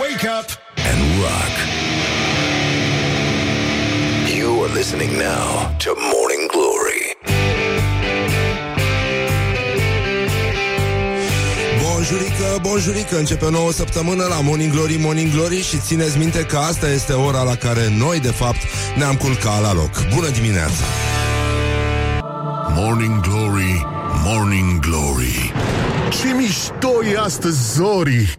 Wake up and rock. You are listening now to Morning Glory. Bonjurică, bonjurică, începe o nouă săptămână la Morning Glory, Morning Glory și țineți minte că asta este ora la care noi, de fapt, ne-am culcat la loc. Bună dimineața! Morning Glory, Morning Glory. Ce mișto e astăzi, Zori!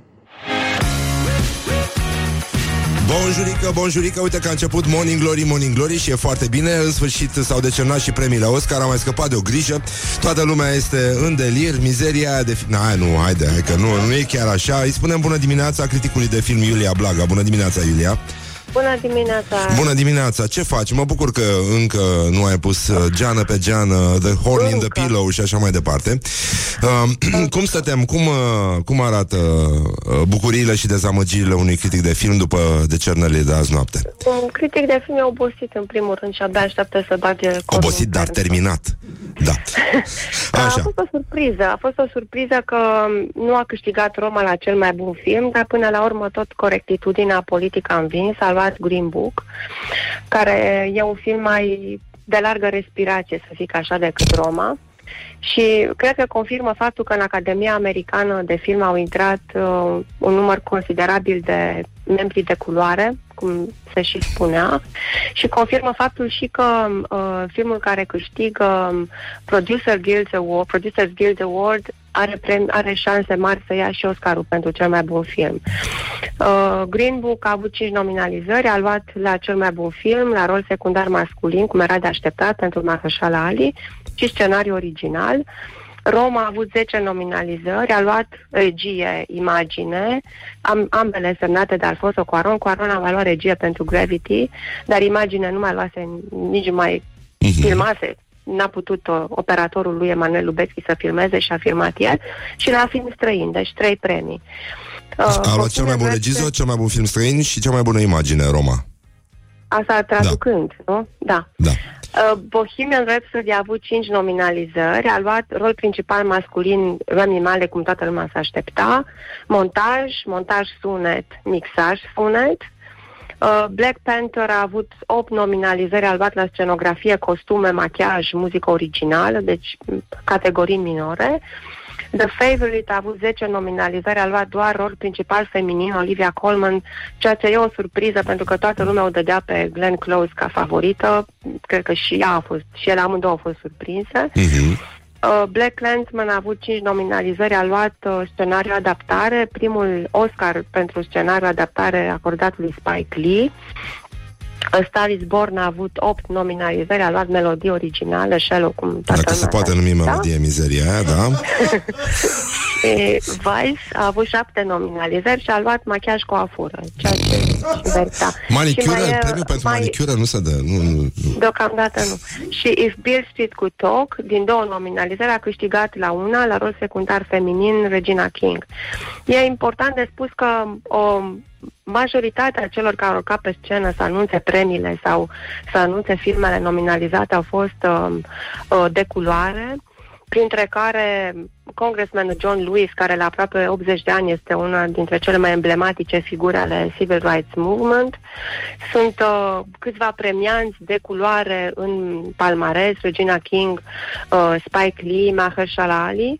Bonjurică, bonjurică, uite că a început Morning Glory, Morning Glory și e foarte bine. În sfârșit s-au decernat și premiile Oscar Am mai scăpat de o grijă. Toată lumea este în delir, mizeria aia de film Na, nu, haide, hai că nu, nu e chiar așa. Îi spunem bună dimineața criticului de film Iulia Blaga. Bună dimineața, Iulia Bună dimineața! Bună dimineața, ce faci? Mă bucur că încă nu ai pus uh, geană pe geană, the horn in the Încă. pillow și așa mai departe. Uh, cum stătem? Cum, uh, cum arată uh, bucuriile și dezamăgirile unui critic de film după decernările de azi noapte? Un critic de film e obosit în primul rând și abia așteaptă să bage cornul Obosit, în dar pernă. terminat. Da. A Așa. fost o surpriză. A fost o surpriză că nu a câștigat Roma la cel mai bun film, dar până la urmă tot corectitudinea politică a învins. A luat Green Book, care e un film mai de largă respirație, să zic așa, decât Roma. Și cred că confirmă faptul că în Academia Americană de Film au intrat uh, un număr considerabil de membri de culoare, cum se și spunea, și confirmă faptul și că uh, filmul care câștigă um, Producer Guild Award, Producers Guild Award are, prem- are șanse mari să ia și Oscarul pentru cel mai bun film. Uh, Green Book a avut 5 nominalizări, a luat la cel mai bun film, la rol secundar masculin, cum era de așteptat pentru Mahershala Ali, și scenariu original. Roma a avut 10 nominalizări, a luat regie, imagine, am, ambele semnate de Alfonso Cuaron. Cuaron a mai luat regie pentru Gravity, dar imagine nu mai luase, nici mai Mhm. filmase. N-a putut uh, operatorul lui Emanuel Lubeschi să filmeze și a filmat el și la film străin, deci trei premii. Uh, A luat cel mai bun Bohemian regizor, Rhapsody- cel mai bun film străin și cea mai bună imagine, Roma. Asta traducând, nu? Da. Da. Uh, Bohemian Rhapsody a avut cinci nominalizări, a luat rol principal masculin Rami Male, cum toată lumea s-a aștepta, montaj, montaj sunet, mixaj sunet. Uh, Black Panther a avut 8 nominalizări, a luat la scenografie, costume, machiaj, muzică originală, deci m, categorii minore. The Favorite a avut 10 nominalizări, a luat doar rol principal feminin, Olivia Colman, ceea ce e o surpriză pentru că toată lumea o dădea pe Glenn Close ca favorită. Cred că și ea a fost, și ele amândouă au fost surprinse. Mhm. Uh, Black Landsman a avut 5 nominalizări, a luat uh, scenariu adaptare, primul Oscar pentru scenariu adaptare acordat lui Spike Lee. A Star is Born a avut 8 nominalizări, a luat melodie originală, Shallow, cum toată Dacă se lumea poate s-a numi aștepta. melodie mizeria aia, da? E, Vice a avut 7 nominalizări și a luat machiaj cu afură, ceea ce verita. Și Manicură, mai e- premiul pentru mai- manicură nu se dă. Nu, nu, nu. Deocamdată nu. Și If Bill Street Could Talk, din două nominalizări, a câștigat la una, la rol secundar feminin, Regina King. E important de spus că o majoritatea celor care au urcat pe scenă să anunțe premiile sau să anunțe filmele nominalizate au fost uh, uh, de culoare, printre care Congressmanul John Lewis, care la aproape 80 de ani este una dintre cele mai emblematice figuri ale Civil Rights Movement. Sunt uh, câțiva premianți de culoare în palmares, Regina King, uh, Spike Lee, Mahershala Ali.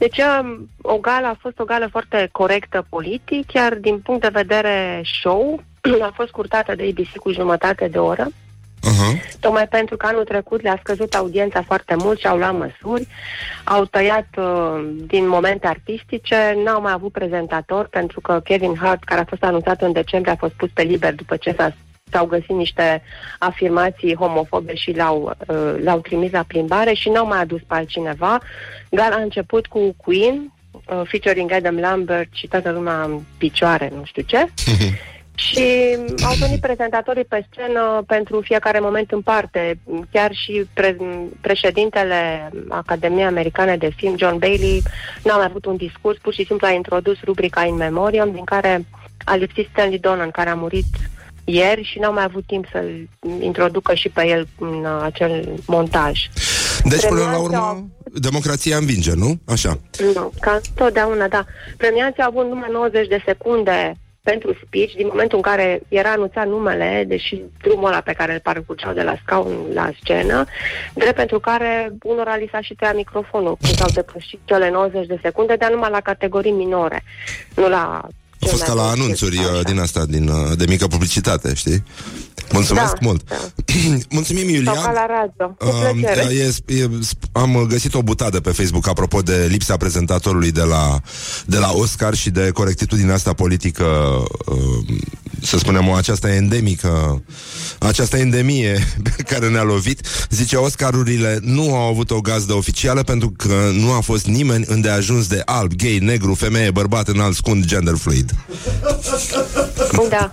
Deci um, o gală a fost o gală foarte corectă politic, iar din punct de vedere show a fost curtată de ABC cu jumătate de oră. Uh-huh. Tocmai pentru că anul trecut le-a scăzut audiența foarte mult și au luat măsuri, au tăiat uh, din momente artistice, n-au mai avut prezentator pentru că Kevin Hart, care a fost anunțat în decembrie, a fost pus pe liber după ce s-a s-au găsit niște afirmații homofobe și l-au, uh, l-au trimis la plimbare și n-au mai adus pe altcineva. Gala a început cu Queen, uh, featuring Adam Lambert și toată lumea în picioare, nu știu ce. Și au venit prezentatorii pe scenă pentru fiecare moment în parte. Chiar și pre- președintele Academiei Americane de Film, John Bailey, n-a mai avut un discurs, pur și simplu a introdus rubrica In Memoriam, din care a lipsit Stanley Donen, care a murit ieri și n-au mai avut timp să-l introducă și pe el în uh, acel montaj. Deci, până la Premianții urmă, au- democrația învinge, nu? Așa. Nu, ca totdeauna, da. Premianții au avut numai 90 de secunde pentru speech, din momentul în care era anunțat numele, deși drumul ăla pe care îl parcurgeau de la scaun la scenă, drept pentru care unora li s-a și tăiat microfonul când s-au depășit cele 90 de secunde, dar numai la categorii minore, nu la A fost ca la anunțuri uh, din asta, din, uh, de mică publicitate, știi? Mulțumesc Da, mult! da. Mulțumim, Sau Iulia! ca la radio. Cu Um, plăcere. e, e, am găsit o butadă pe Facebook apropo de lipsa prezentatorului de la, de la Oscar și de corectitudinea asta politică, um, să spunem, o această endemică, această endemie care ne-a lovit. Zice, Oscarurile nu au avut o gazdă oficială pentru că nu a fost nimeni îndeajuns de alb, gay, negru, femeie, bărbat, înalt, scund, gender fluid. Da,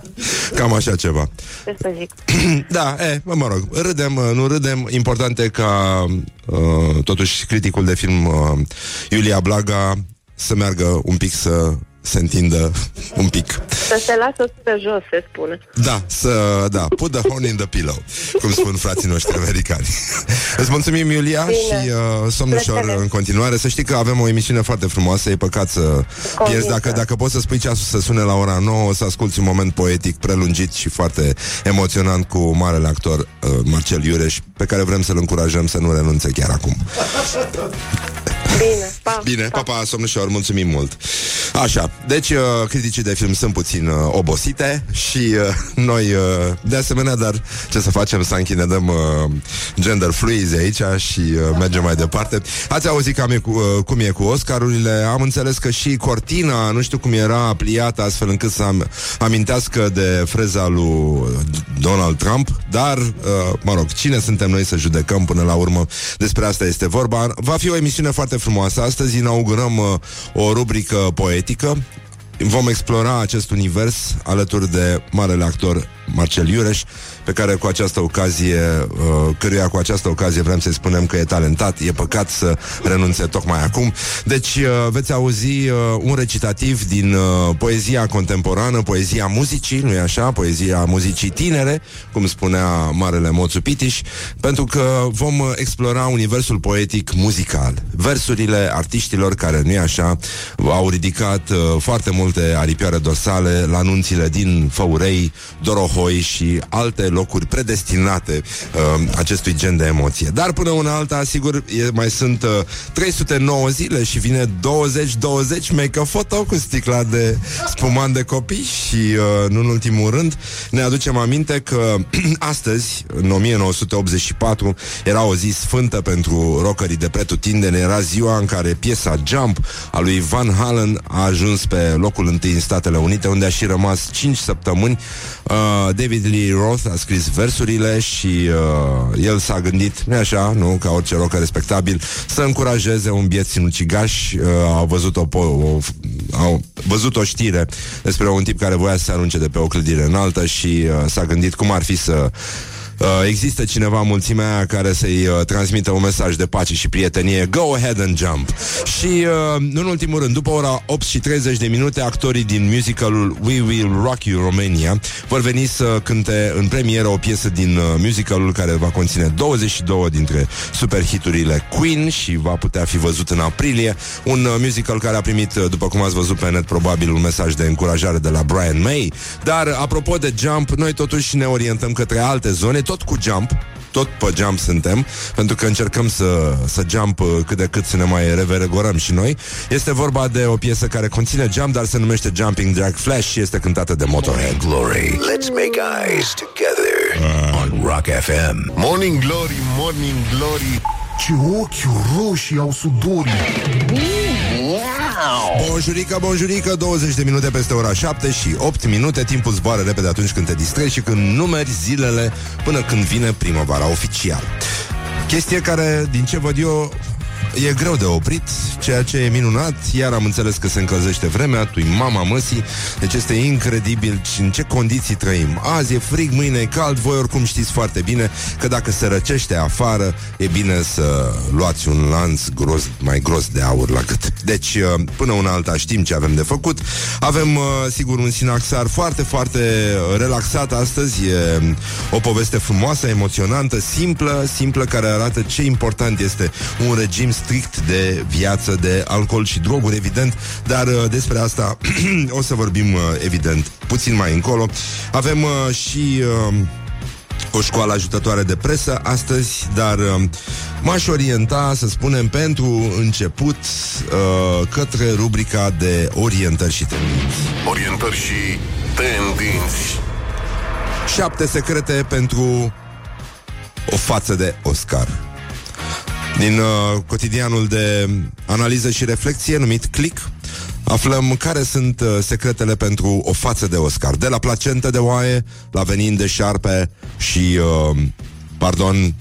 Cam așa ceva. ce să zic. Da, e, mă, mă rog, râdem, uh, nu râdem, important e ca uh, totuși criticul de film uh, Iulia Blaga să meargă un pic să se întindă un pic. Să se lasă de jos, se spune. Da, să, da, put the horn in the pillow, cum spun frații noștri americani. Îți mulțumim, Iulia, Bine. și uh, somn ușor Plăcere. în continuare. Să știi că avem o emisiune foarte frumoasă, e păcat să pierzi. Dacă, dacă poți să spui ceasul să sune la ora 9, o să asculti un moment poetic, prelungit și foarte emoționant cu marele actor uh, Marcel Iureș, pe care vrem să-l încurajăm să nu renunțe chiar acum. Bine, pa. Bine, pa, pa, somnușor, mulțumim mult. Așa, deci uh, criticii de film sunt puțin uh, obosite și uh, noi uh, de asemenea, dar ce să facem, Sanchi, ne dăm uh, gender fluizi aici și uh, mergem mai departe. Ați auzit cam e cu, uh, cum e cu Oscarurile, am înțeles că și cortina, nu știu cum era pliată astfel încât să am, amintească de freza lui Donald Trump, dar, uh, mă rog, cine suntem noi să judecăm până la urmă? Despre asta este vorba. Va fi o emisiune foarte frumoasă. Astăzi inaugurăm uh, o rubrică poetică. Vom explora acest univers alături de marele actor Marcel Iureș, pe care cu această ocazie, uh, căruia cu această ocazie vrem să-i spunem că e talentat, e păcat să renunțe tocmai acum. Deci uh, veți auzi uh, un recitativ din uh, poezia contemporană, poezia muzicii, nu-i așa? Poezia muzicii tinere, cum spunea marele Moțu Pitiș, pentru că vom uh, explora universul poetic muzical. Versurile artiștilor care, nu-i așa, au ridicat uh, foarte multe aripioare dorsale la nunțile din Făurei, Dorohoi și alte locuri predestinate uh, acestui gen de emoție. Dar până una alta, sigur, e, mai sunt uh, 309 zile și vine 20-20 make a photo cu sticla de spumant de copii și, uh, nu în ultimul rând, ne aducem aminte că astăzi, în 1984, era o zi sfântă pentru rockerii de pretutindene, era ziua în care piesa Jump a lui Van Halen a ajuns pe locul întâi în Statele Unite, unde a și rămas 5 săptămâni. Uh, David Lee Roth a scris versurile și uh, el s-a gândit, nu așa, nu, ca orice rocker respectabil, să încurajeze un biet sinucigaș. Uh, au văzut o, po- o, au văzut o știre despre un tip care voia să se arunce de pe o clădire înaltă și uh, s-a gândit cum ar fi să Uh, există cineva în mulțimea aia care să-i uh, transmită un mesaj de pace și prietenie? Go ahead and jump. Și, uh, nu în ultimul rând, după ora 8 și 30 de minute Actorii din musicalul We Will Rock You Romania Vor veni să cânte în premieră o piesă din uh, musicalul Care va conține 22 dintre superhiturile Queen Și va putea fi văzut în aprilie. Un uh, musical care a primit, uh, după cum ați văzut pe net Probabil un mesaj de încurajare de la Brian May. Dar, apropo de jump Noi totuși ne orientăm către alte zone Tot cu jump tot pe jump suntem, pentru că încercăm să, să jump uh, cât de cât să ne mai reveregorăm și noi. Este vorba de o piesă care conține jump, dar se numește Jumping Drag Flash și este cântată de Motorhead. Glory. Let's make eyes together on Rock FM. Morning Glory, Morning Glory Ce ochi roșii au sudorii Bonjurică, bonjurică, 20 de minute peste ora 7 și 8 minute. Timpul zboară repede atunci când te distrezi și când numeri zilele până când vine primăvara oficial Chestie care, din ce văd eu, E greu de oprit, ceea ce e minunat. Iar am înțeles că se încălzește vremea Tu mama măsii. Deci este incredibil și în ce condiții trăim. Azi e frig, mâine e cald. Voi oricum știți foarte bine că dacă se răcește afară E bine să luați un lanț gros, mai gros de aur la gât. Deci uh, până una alta știm ce avem de făcut. Avem uh, sigur un sinaxar foarte, foarte uh, relaxat astăzi. E o poveste frumoasă, emoționantă, simplă Simplă care arată ce important este un regim vorbim strict de viață, de alcool și droguri, evident, dar uh, despre asta o să vorbim, uh, evident, puțin mai încolo. Avem uh, și... Uh, o școală ajutătoare de presă astăzi, dar uh, m-aș orienta, să spunem, pentru început uh, către rubrica de orientări și tendinți. Orientări și tendinți. Șapte secrete pentru o față de Oscar. Din uh, cotidianul de analiză și reflexie numit Click, aflăm care sunt uh, secretele pentru o față de Oscar. De la placentă de oaie, la venin de șarpe și, uh, pardon,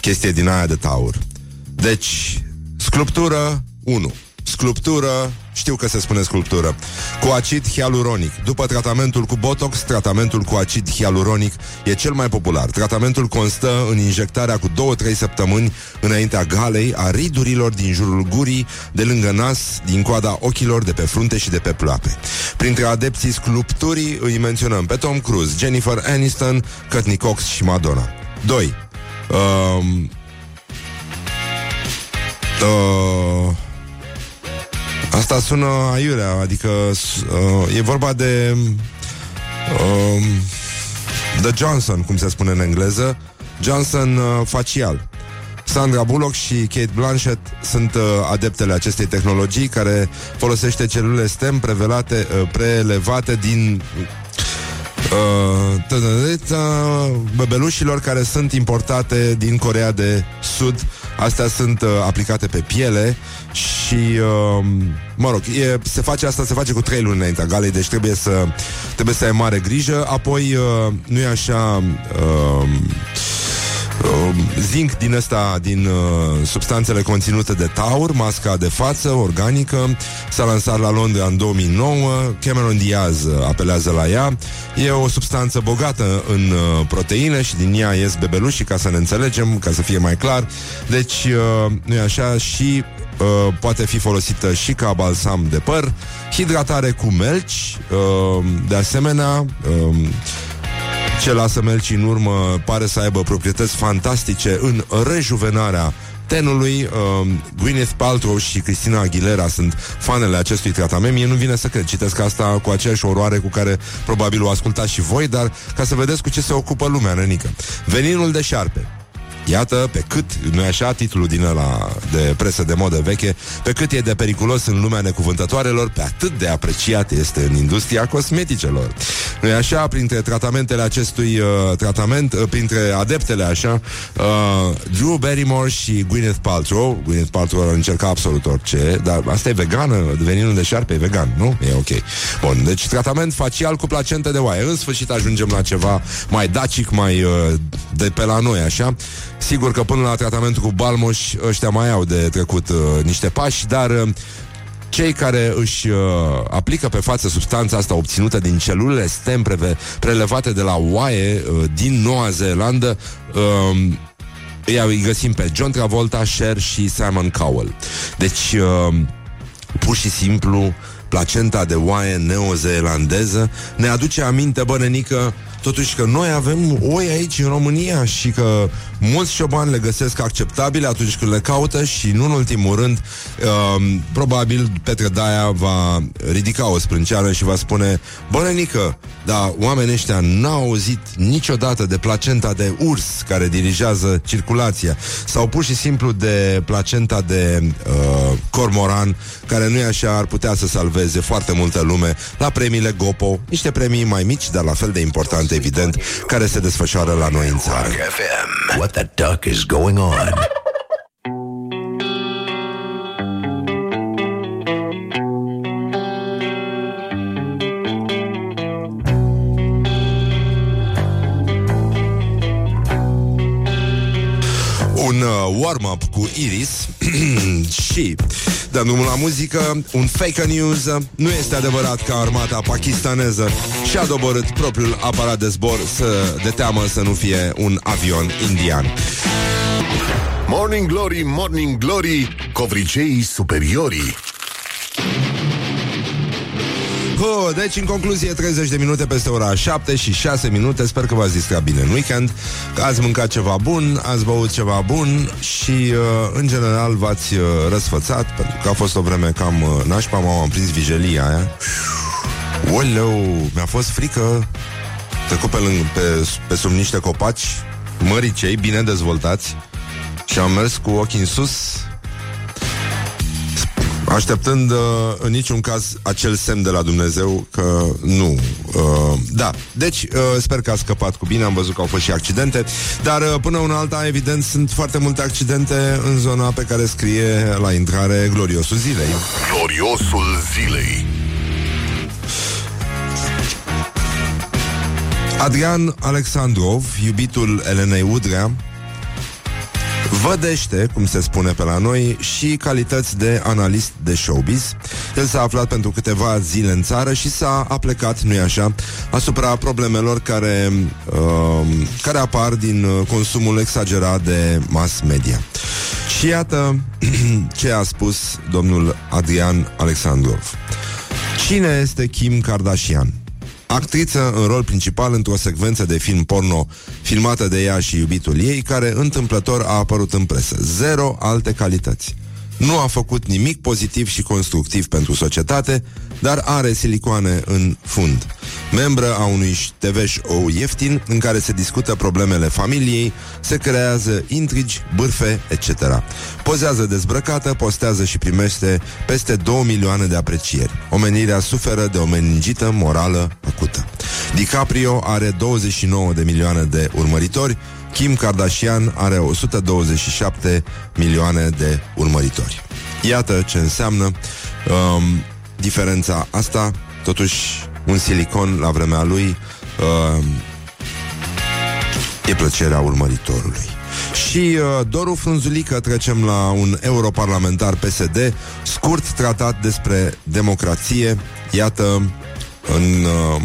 chestie din aia de taur. Deci, sculptură 1. Sculptură, știu că se spune sculptură, cu acid hialuronic. După tratamentul cu Botox, tratamentul cu acid hialuronic e cel mai popular. Tratamentul constă în injectarea cu 2-3 săptămâni înaintea galei a ridurilor din jurul gurii, de lângă nas, din coada ochilor, de pe frunte și de pe ploape. Printre adepții sculpturii îi menționăm pe Tom Cruise, Jennifer Aniston, Courtney Cox și Madonna. 2. Um, uh, Asta sună aiurea, adică uh, e vorba de uh, The Johnson, cum se spune în engleză, Johnson uh, facial. Sandra Bullock și Kate Blanchett sunt uh, adeptele acestei tehnologii care folosește celule STEM prevelate, uh, prelevate din uh, bebelușilor care sunt importate din Corea de Sud. Astea sunt uh, aplicate pe piele și, uh, mă rog, e, se face asta, se face cu trei luni înaintea galei, deci trebuie să, trebuie să ai mare grijă. Apoi, uh, nu e așa... Uh, uh, zinc din ăsta, din uh, substanțele conținute de taur, masca de față, organică, s-a lansat la Londra în 2009, Cameron Diaz apelează la ea. E o substanță bogată în uh, proteine și din ea ies bebelușii, ca să ne înțelegem, ca să fie mai clar. Deci, uh, nu e așa, și uh, poate fi folosită și ca balsam de păr, hidratare cu melci, uh, de asemenea, uh, ce lasă melci în urmă pare să aibă proprietăți fantastice în rejuvenarea tenului. Uh, Gwyneth Paltrow și Cristina Aguilera sunt fanele acestui tratament. Mie nu vine să cred. Citesc asta cu aceeași oroare cu care probabil o ascultați și voi, dar ca să vedeți cu ce se ocupă lumea, nenică. Veninul de șarpe. Iată pe cât, nu e așa titlul din ăla de presă de modă veche, pe cât e de periculos în lumea necuvântătoarelor, pe atât de apreciat este în industria cosmeticelor. nu e așa, printre tratamentele acestui uh, tratament, uh, printre adeptele așa, uh, Drew Barrymore și Gwyneth Paltrow, Gwyneth Paltrow ar încerca absolut orice, dar asta e vegană, veninul de șarpe e vegan, nu? E ok. Bun, deci tratament facial cu placentă de oaie. În sfârșit ajungem la ceva mai dacic, mai uh, de pe la noi, așa. Sigur că până la tratamentul cu balmoș ăștia mai au de trecut uh, niște pași, dar uh, cei care își uh, aplică pe față substanța asta obținută din celulele stem preve- prelevate de la oaie uh, din Noua Zeelandă uh, îi, îi găsim pe John Travolta, Cher și Simon Cowell. Deci, uh, pur și simplu, placenta de oaie neozeelandeză ne aduce aminte, bănenică, totuși că noi avem oi aici în România și că mulți șobani le găsesc acceptabile atunci când le caută și, nu în ultimul rând, uh, probabil Petre Daia va ridica o sprânceană și va spune Bănenică, dar oamenii ăștia n-au auzit niciodată de placenta de urs care dirigează circulația. Sau pur și simplu de placenta de uh, cormoran care nu e așa, ar putea să salveze foarte multă lume la premiile Gopo, niște premii mai mici, dar la fel de importante, evident, care se desfășoară la noi în țară. Rock FM. What the duck is going on? Warm-up cu Iris și, dăm drumul la muzică, un fake news. Nu este adevărat că armata pakistaneză și-a doborât propriul aparat de zbor să de teamă să nu fie un avion indian. Morning Glory, Morning Glory, covriceii superiorii. Ho, deci, în concluzie, 30 de minute peste ora 7 și 6 minute. Sper că v-ați distrat bine în weekend, că ați mâncat ceva bun, ați băut ceva bun și, uh, în general, v-ați uh, răsfățat, pentru că a fost o vreme cam uh, nașpa, m-am prins vijelia aia. Oleu, mi-a fost frică trecut pe, lângă, pe, pe sub niște copaci măricei, bine dezvoltați și am mers cu ochii în sus Așteptând uh, în niciun caz acel semn de la Dumnezeu că nu. Uh, da, deci uh, sper că a scăpat cu bine, am văzut că au fost și accidente, dar uh, până una alta, evident, sunt foarte multe accidente în zona pe care scrie la intrare Gloriosul Zilei. Gloriosul zilei. Adrian Alexandrov, iubitul Elenei Udrea, vădește, cum se spune pe la noi, și calități de analist de showbiz. El s-a aflat pentru câteva zile în țară și s-a aplecat, nu-i așa, asupra problemelor care, uh, care apar din uh, consumul exagerat de mass media. Și iată ce a spus domnul Adrian Alexandrov. Cine este Kim Kardashian? Actriță în rol principal într-o secvență de film porno filmată de ea și iubitul ei, care întâmplător a apărut în presă. Zero alte calități. Nu a făcut nimic pozitiv și constructiv pentru societate, dar are silicoane în fund. Membră a unui TV show ieftin în care se discută problemele familiei, se creează intrigi, bârfe, etc. Pozează dezbrăcată, postează și primește peste 2 milioane de aprecieri. Omenirea suferă de o meningită morală acută. DiCaprio are 29 de milioane de urmăritori, Kim Kardashian are 127 milioane de urmăritori. Iată ce înseamnă um, diferența asta. Totuși, un silicon la vremea lui um, e plăcerea urmăritorului. Și uh, Doru Frunzulică trecem la un europarlamentar PSD, scurt tratat despre democrație. Iată, în uh,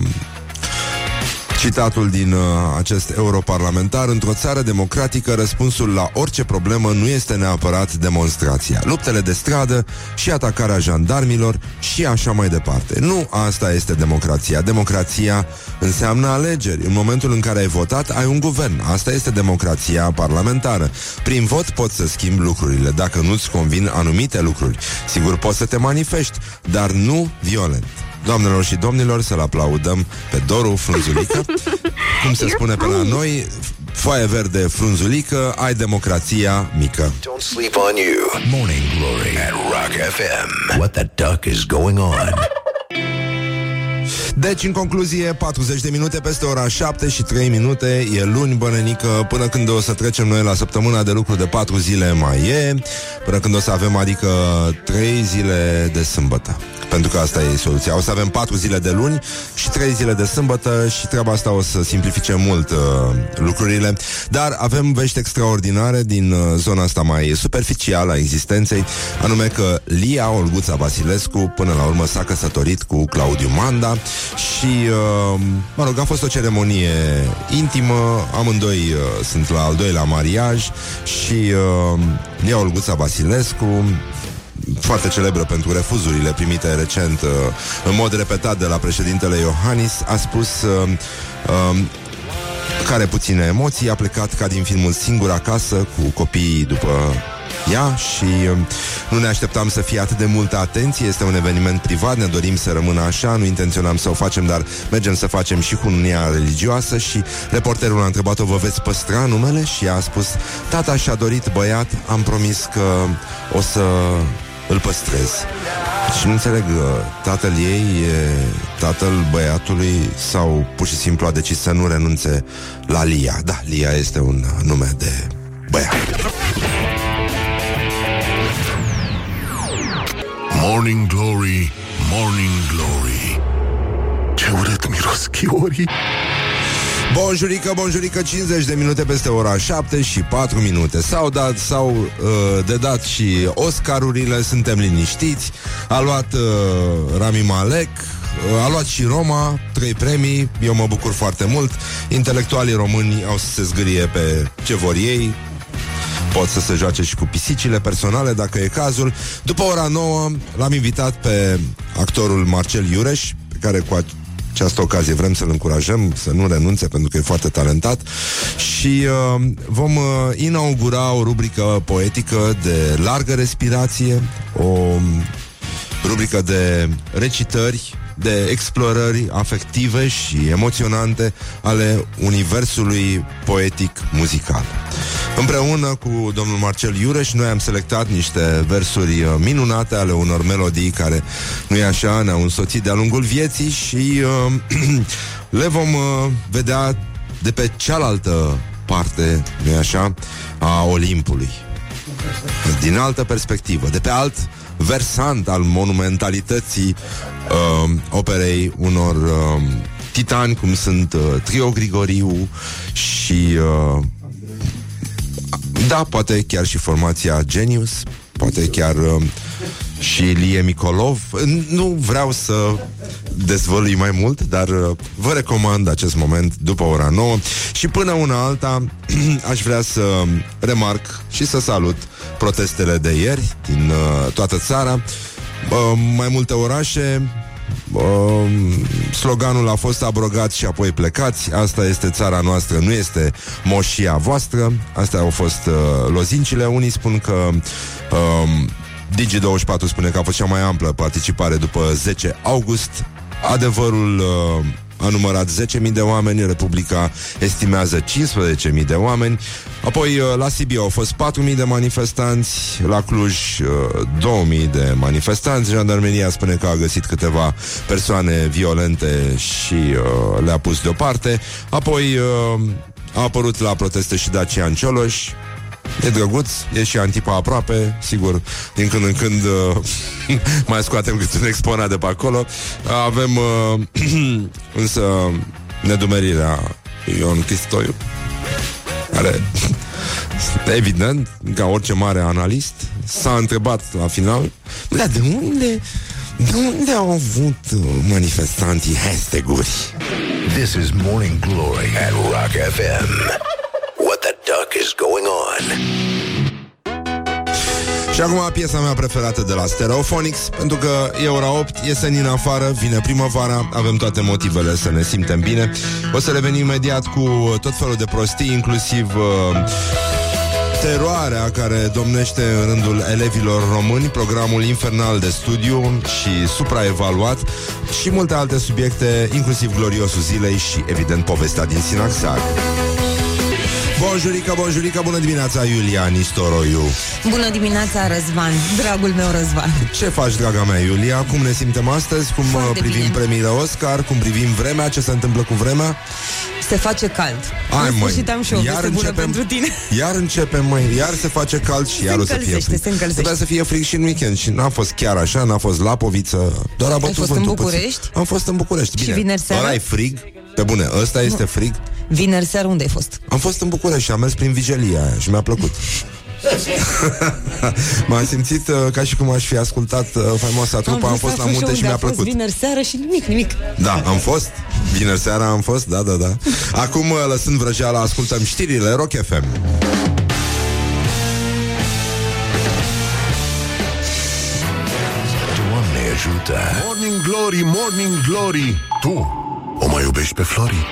Citatul din uh, acest europarlamentar Într-o țară democratică Răspunsul la orice problemă nu este neapărat demonstrația. Luptele de stradă și atacarea jandarmilor Și așa mai departe. Nu asta este democrația. Democrația înseamnă alegeri. În momentul în care ai votat, ai un guvern. Asta este democrația parlamentară. Prin vot poți să schimbi lucrurile Dacă nu-ți convin anumite lucruri. Sigur poți să te manifesti Dar nu violent Doamnelor și domnilor, să-l aplaudăm pe Doru Frunzulică. Cum se spune pe la noi, foaie verde frunzulică, ai democrația mică. Don't sleep on you. Morning Glory at Rock FM. What the duck is going on? Deci, în concluzie, 40 de minute peste ora 7 și 3 minute E luni, bănenică, până când o să trecem noi la săptămâna de lucru de 4 zile mai e Până când o să avem, adică 3 zile de sâmbătă pentru că asta e soluția. O să avem patru zile de luni și trei zile de sâmbătă și treaba asta o să simplifice mult uh, lucrurile. Dar avem vești extraordinare din uh, zona asta mai superficială a existenței, anume că Lia Olguța Vasilescu până la urmă s-a căsătorit cu Claudiu Manda și, uh, mă rog, a fost o ceremonie intimă, amândoi uh, sunt la al doilea mariaj și uh, Lia Olguța Vasilescu foarte celebră pentru refuzurile primite recent uh, în mod repetat de la președintele Iohannis, a spus uh, uh, care puține emoții, a plecat ca din filmul Singur acasă cu copiii după ea și uh, nu ne așteptam să fie atât de multă atenție. Este un eveniment privat, ne dorim să rămână așa, nu intenționam să o facem, dar mergem să facem și cu unia religioasă și reporterul a întrebat-o, vă veți păstra numele? Și ea a spus, tata și-a dorit băiat, am promis că o să îl păstrez. Și nu înțeleg, uh, tatăl ei e tatăl băiatului sau pur și simplu a decis să nu renunțe la Lia. Da, Lia este un nume de băiat. Morning Glory, Morning Glory Ce urât miros chiorii Bonjurică, bonjurică, 50 de minute peste ora 7 și 4 minute. S-au dat, s-au uh, de dat și Oscarurile, suntem liniștiți. A luat uh, Rami Malek, uh, a luat și Roma, trei premii, eu mă bucur foarte mult. Intelectualii români au să se zgârie pe ce vor ei, pot să se joace și cu pisicile personale, dacă e cazul. După ora 9 l-am invitat pe actorul Marcel Iureș, pe care cu această ocazie vrem să-l încurajăm să nu renunțe pentru că e foarte talentat și uh, vom uh, inaugura o rubrică poetică de largă respirație, o rubrică de recitări de explorări afective și emoționante ale universului poetic muzical. Împreună cu domnul Marcel Iureș, noi am selectat niște versuri uh, minunate ale unor melodii care, nu e așa, ne-au însoțit de-a lungul vieții și uh, le vom uh, vedea de pe cealaltă parte, nu e așa, a Olimpului. Din altă perspectivă, de pe alt versant al monumentalității uh, operei unor uh, titani cum sunt uh, Trio Grigoriu și uh, da, poate chiar și formația Genius, poate chiar uh, și Ilie Micolov. Nu vreau să dezvălui mai mult, dar uh, vă recomand acest moment după ora 9 și până una alta aș vrea să remarc și să salut protestele de ieri din uh, toată țara. Uh, mai multe orașe Uh, sloganul a fost abrogat și apoi plecați. Asta este țara noastră, nu este moșia voastră. Astea au fost uh, lozincile. Unii spun că uh, Digi24 spune că a fost cea mai amplă participare după 10 august. Adevărul uh, a numărat 10.000 de oameni, Republica estimează 15.000 de oameni. Apoi uh, la Sibiu au fost 4.000 de manifestanți, la Cluj 2.000 uh, de manifestanți. Jandarmeria spune că a găsit câteva persoane violente și uh, le-a pus deoparte. Apoi uh, a apărut la proteste și Dacian Cioloș, E drăguț, e și Antipa aproape Sigur, din când în când uh, Mai scoatem câte un exponat de pe acolo Avem uh, Însă nedumerirea Ion Cristoiu Care Evident, ca orice mare analist S-a întrebat la final Dar de unde de unde au avut uh, manifestanții hashtag-uri? This is Morning Glory at Rock FM. What the duck is going on? Și acum piesa mea preferată de la Stereophonics Pentru că e ora 8, e senin afară Vine primăvara, avem toate motivele Să ne simtem bine O să revenim imediat cu tot felul de prostii Inclusiv uh, teroarea care domnește în rândul elevilor români, programul infernal de studiu și supraevaluat și multe alte subiecte, inclusiv gloriosul zilei și, evident, povestea din Sinaxar. Bonjurica, bonjurica, bună dimineața, Iulia Nistoroiu Bună dimineața, Răzvan, dragul meu Răzvan Ce faci, draga mea, Iulia? Cum ne simtem astăzi? Cum Foarte uh, privim bine. premiile Oscar? Cum privim vremea? Ce se întâmplă cu vremea? Se face cald Hai, În măi, sfârșit am și o veste bună pentru tine Iar începem, măi, iar se face cald și Se iar o să fie încălzește, frig se încălzește. Trebuia să fie frig și în weekend și n-a fost chiar așa, n-a fost lapoviță Doar a bătut fost în vântul București? Puțin. Am fost în București, Și bine vineri seara? Ăla e frig? Pe bune, ăsta este frig? Vineri seara unde ai fost? Am fost în București și am mers prin vigilia aia și mi-a plăcut. M-am simțit uh, ca și cum aș fi ascultat uh, faimoasa trupă, am, vrut fost să la aflu și munte și unde mi-a a fost plăcut. vineri seara și nimic, nimic Da, am fost. Vineri seara am fost, da, da, da. Acum, uh, lăsând vrăjeala, ascultăm știrile Rock FM. Doamne ajută! Morning Glory, Morning Glory Tu o mai iubești pe Flori?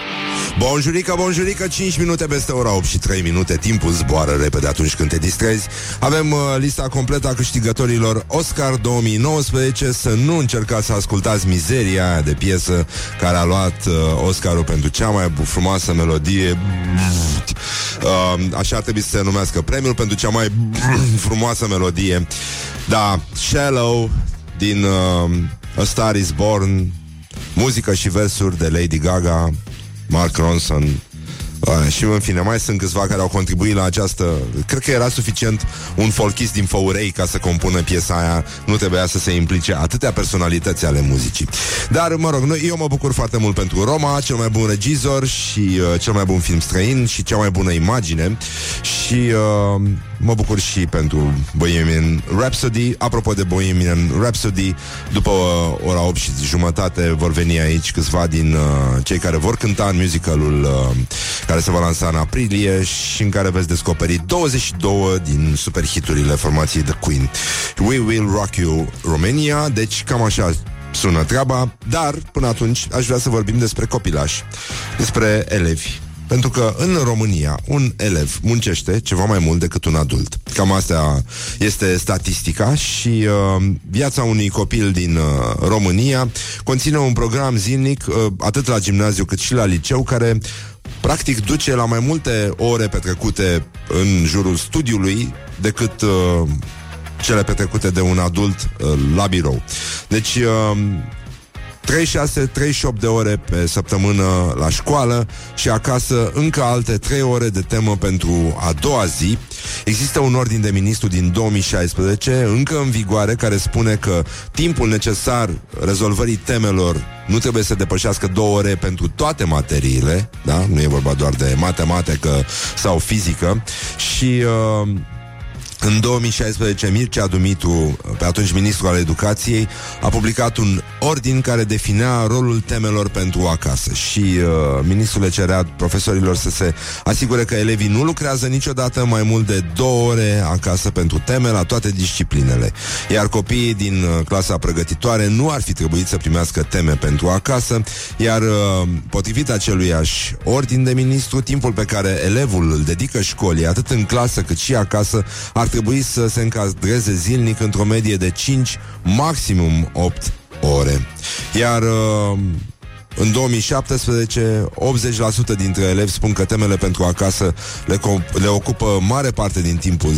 Bonjurica, bonjurica, 5 minute peste ora 8 și 3 minute. Timpul zboară repede atunci când te distrezi. Avem uh, lista completă a câștigătorilor Oscar 2019 Să nu încercați să ascultați mizeria aia de piesă Care a luat uh, Oscarul pentru cea mai bu- frumoasă melodie. Uh, Așa ar trebui să se numească premiul Pentru cea mai frumoasă melodie. Da, Shallow Din uh, A Star Is Born Muzică și versuri de Lady Gaga Mark Ronson Uh, și în fine, mai sunt câțiva care au contribuit la această... Cred că era suficient un folchist din Făurei ca să compună piesa aia. Nu trebuia să se implice atâtea personalități ale muzicii. Dar, mă rog, noi, eu mă bucur foarte mult pentru Roma, cel mai bun regizor și uh, cel mai bun film străin și cea mai bună imagine. Și uh, mă bucur și pentru Bohemian Rhapsody. Apropo de Bohemian Rhapsody, după uh, ora 8 și jumătate vor veni aici câțiva din uh, cei care vor cânta în musicalul uh, care se va lansa în aprilie și în care veți descoperi 22 din superhiturile formației The Queen. We Will Rock You Romania, deci cam așa sună treaba, dar până atunci aș vrea să vorbim despre copilași, despre elevi. Pentru că în România un elev muncește ceva mai mult decât un adult. Cam asta este statistica și uh, viața unui copil din uh, România conține un program zilnic, uh, atât la gimnaziu cât și la liceu, care practic duce la mai multe ore petrecute în jurul studiului decât uh, cele petrecute de un adult uh, la birou. Deci... Uh, 36-38 de ore pe săptămână la școală și acasă încă alte 3 ore de temă pentru a doua zi. Există un ordin de ministru din 2016, încă în vigoare, care spune că timpul necesar rezolvării temelor nu trebuie să depășească două ore pentru toate materiile, da? Nu e vorba doar de matematică sau fizică și uh, în 2016, Mircea Dumitru, pe atunci ministru al educației, a publicat un ordin care definea rolul temelor pentru acasă. Și uh, ministrul le cerea profesorilor să se asigure că elevii nu lucrează niciodată mai mult de două ore acasă pentru teme la toate disciplinele, iar copiii din uh, clasa pregătitoare nu ar fi trebuit să primească teme pentru acasă, iar uh, potrivit aceluiași ordin de ministru, timpul pe care elevul îl dedică școlii, atât în clasă cât și acasă, ar trebui să se încadreze zilnic într-o medie de 5, maximum 8 ore. Iar uh, în 2017, 80% dintre elevi spun că temele pentru acasă le, le ocupă mare parte din timpul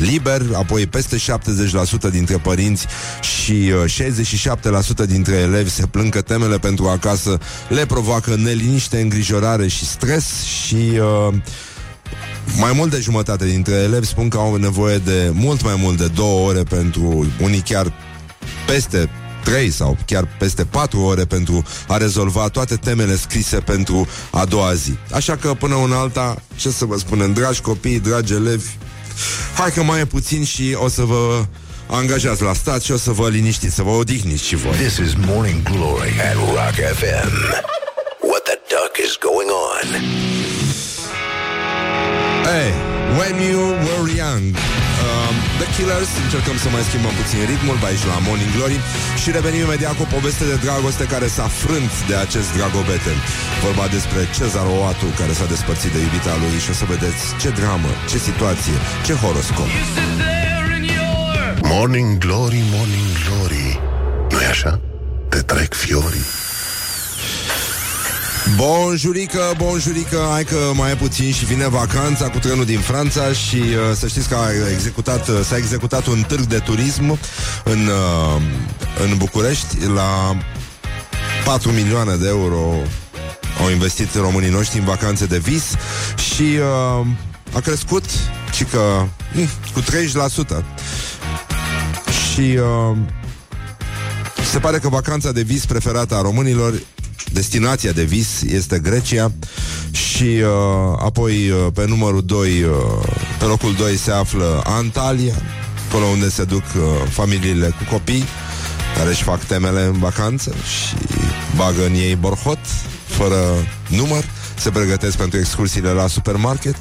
liber, apoi peste 70% dintre părinți și uh, 67% dintre elevi se plâng că temele pentru acasă le provoacă neliniște, îngrijorare și stres și uh, mai mult de jumătate dintre elevi spun că au nevoie de mult mai mult de două ore pentru unii chiar peste 3 sau chiar peste 4 ore pentru a rezolva toate temele scrise pentru a doua zi. Așa că până una alta, ce să vă spunem, dragi copii, dragi elevi, hai că mai e puțin și o să vă angajați la stat și o să vă liniștiți, să vă odihniți și voi. This is Morning Glory at Rock FM. What the duck is going on? Hey, when you were young. Um, The Killers Încercăm să mai schimbăm puțin ritmul Aici la Morning Glory. Și revenim imediat cu o poveste de dragoste Care s-a frânt de acest dragobete. Vorba despre Cezar Oatu Care s-a despărțit de iubita lui Și o să vedeți ce dramă, ce situație Ce horoscop. Morning Glory, Morning Glory. Nu e așa? Te trec fiorii Bonjurică, bonjurică, hai că mai e puțin și vine vacanța cu trenul din Franța și uh, să știți că a executat, uh, s-a executat un târg de turism în, uh, în București la 4 milioane de euro au investit românii noștri în vacanțe de vis și uh, a crescut și că mm, cu 30%. Și uh, se pare că vacanța de vis preferată a românilor destinația de vis este Grecia și uh, apoi uh, pe numărul 2, uh, pe locul 2 se află Antalya, acolo unde se duc uh, familiile cu copii care își fac temele în vacanță și bagă în ei borhot fără număr se pregătesc pentru excursiile la supermarket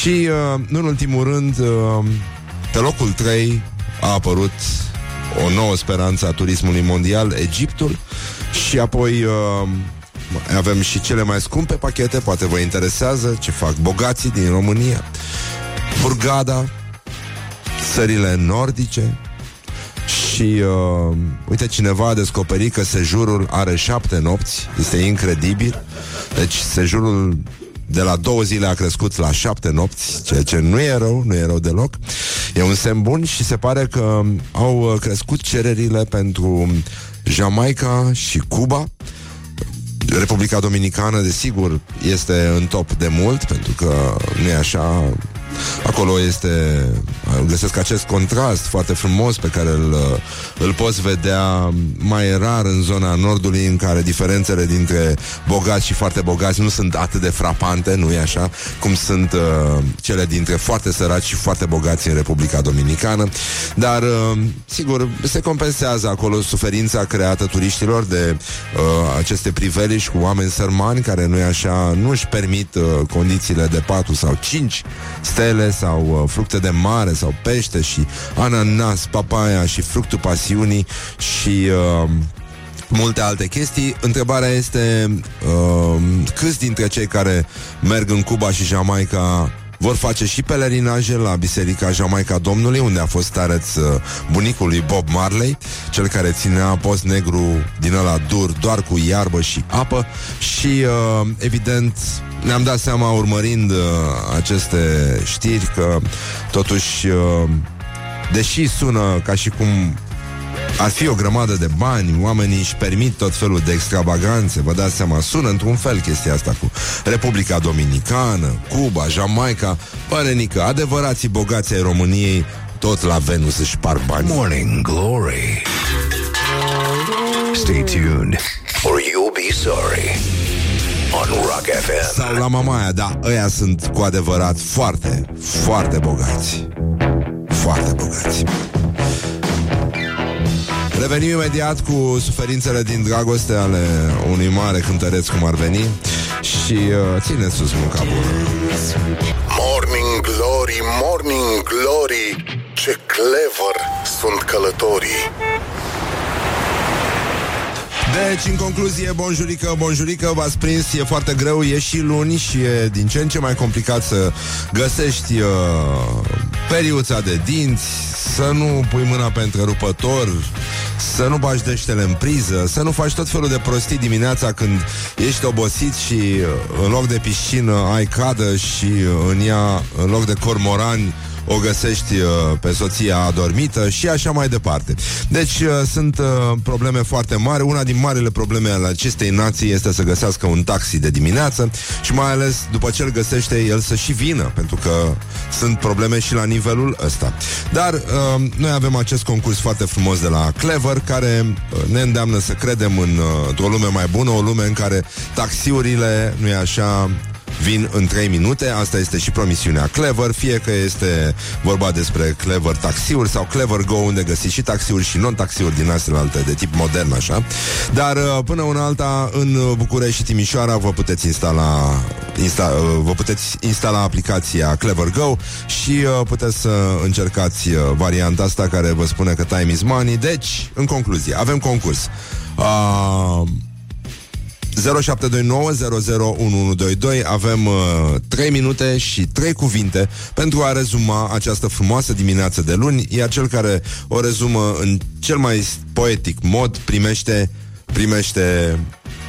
și, uh, nu în ultimul rând, uh, pe locul 3 a apărut o nouă speranță a turismului mondial, Egiptul, și apoi uh, avem și cele mai scumpe pachete, poate vă interesează ce fac bogații din România. Burgada, țările nordice și uh, uite, cineva a descoperit că sejurul are șapte nopți, este incredibil. Deci sejurul de la două zile a crescut la șapte nopți, ceea ce nu e rău, nu e rău deloc. E un semn bun și se pare că au crescut cererile pentru Jamaica și Cuba. Republica Dominicană, desigur, este în top de mult, pentru că nu e așa Acolo este, găsesc acest contrast foarte frumos pe care îl, îl poți vedea mai rar în zona nordului, în care diferențele dintre bogați și foarte bogați nu sunt atât de frapante, nu e așa, cum sunt uh, cele dintre foarte săraci și foarte bogați în Republica Dominicană. Dar, uh, sigur, se compensează acolo suferința creată turiștilor de uh, aceste priveliști cu oameni sărmani care nu e așa, nu își permit uh, condițiile de 4 sau 5 stele sau uh, fructe de mare sau pește și ananas, papaya și fructul pasiunii și uh, multe alte chestii. Întrebarea este uh, câți dintre cei care merg în Cuba și Jamaica vor face și pelerinaje la Biserica Jamaica Domnului, unde a fost stareț uh, bunicul lui Bob Marley, cel care ținea post negru din ăla dur, doar cu iarbă și apă și, uh, evident, ne-am dat seama urmărind uh, aceste știri că, totuși, uh, deși sună ca și cum ar fi o grămadă de bani, oamenii își permit tot felul de extravaganțe, vă dați seama, sună într-un fel chestia asta cu Republica Dominicană, Cuba, Jamaica, pare nică, adevărații bogați ai României tot la Venus își par bani. Morning Glory. Stay tuned or you'll be sorry. On Rock FM. Sau la Mamaia, da, ăia sunt cu adevărat foarte, foarte bogați. Foarte bogați. Revenim imediat cu suferințele din dragoste ale unui mare cântăreț cum ar veni și uh, ține sus munca bună. Morning Glory, Morning Glory Ce clever sunt călătorii Deci, în concluzie, bonjurică, bonjurică, v-ați prins, e foarte greu, e și luni și e din ce în ce mai complicat să găsești uh, periuța de dinți, să nu pui mâna pe întrerupător, să nu bagi deștele în priză, să nu faci tot felul de prostii dimineața când ești obosit și uh, în loc de piscină ai cadă și uh, în ea, în loc de cormorani, o găsești uh, pe soția adormită și așa mai departe. Deci uh, sunt uh, probleme foarte mari. Una din marile probleme ale acestei nații este să găsească un taxi de dimineață și mai ales după ce îl găsește el să și vină, pentru că sunt probleme și la nivelul ăsta. Dar uh, noi avem acest concurs foarte frumos de la Clever care uh, ne îndeamnă să credem în uh, o lume mai bună, o lume în care taxiurile, nu e așa, vin în 3 minute. Asta este și promisiunea Clever, fie că este vorba despre Clever taxiuri sau Clever Go, unde găsiți și taxiuri și non-taxiuri din astea alte de tip modern, așa. Dar uh, până una alta, în București și Timișoara vă puteți instala, insta, uh, vă puteți instala aplicația Clever Go și uh, puteți să încercați varianta asta care vă spune că time is money. Deci, în concluzie, avem concurs. Uh, 0729 Avem uh, 3 minute și 3 cuvinte Pentru a rezuma această frumoasă dimineață de luni. Iar cel care o rezumă în cel mai poetic mod Primește, primește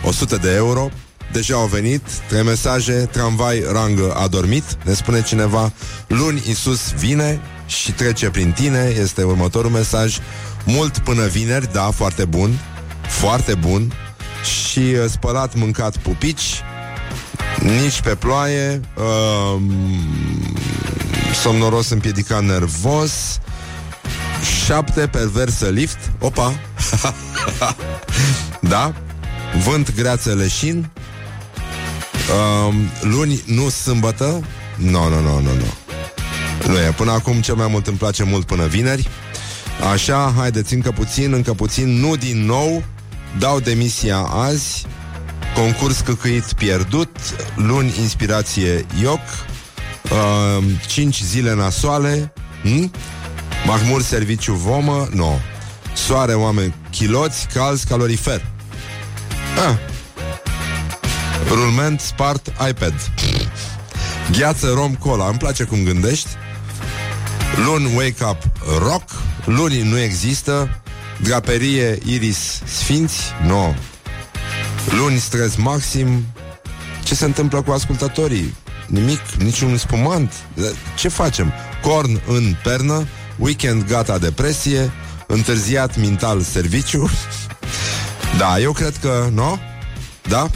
100 de euro. Deja au venit trei mesaje. Tramvai rangă a dormit Ne spune cineva. Luni Isus vine și trece prin tine Este următorul mesaj. Mult până vineri, da, foarte bun Foarte bun și uh, spălat, mâncat pupici, nici pe ploaie, uh, somnoros împiedicat nervos, șapte perversă lift, opa, da, vânt greață leșin, uh, luni nu sâmbătă, nu, nu, nu, nu, nu. Nu e, până acum cel mai mult îmi place mult până vineri. Așa, haideți încă puțin, încă puțin, nu din nou, Dau demisia azi. Concurs căcăit pierdut. Luni inspirație ioc. Uh, 5 zile nasoale. Hm? Mahmur serviciu vomă? No Soare oameni chiloți Calzi calorifer. Ah. Rulment spart iPad. Gheață rom cola. Îmi place cum gândești. Luni wake up rock. Luni nu există Draperie Iris Sfinți? No. Luni stres maxim. Ce se întâmplă cu ascultătorii? Nimic, niciun spumant. Ce facem? Corn în pernă, weekend gata depresie, întârziat mental serviciu. da, eu cred că, nu? Da?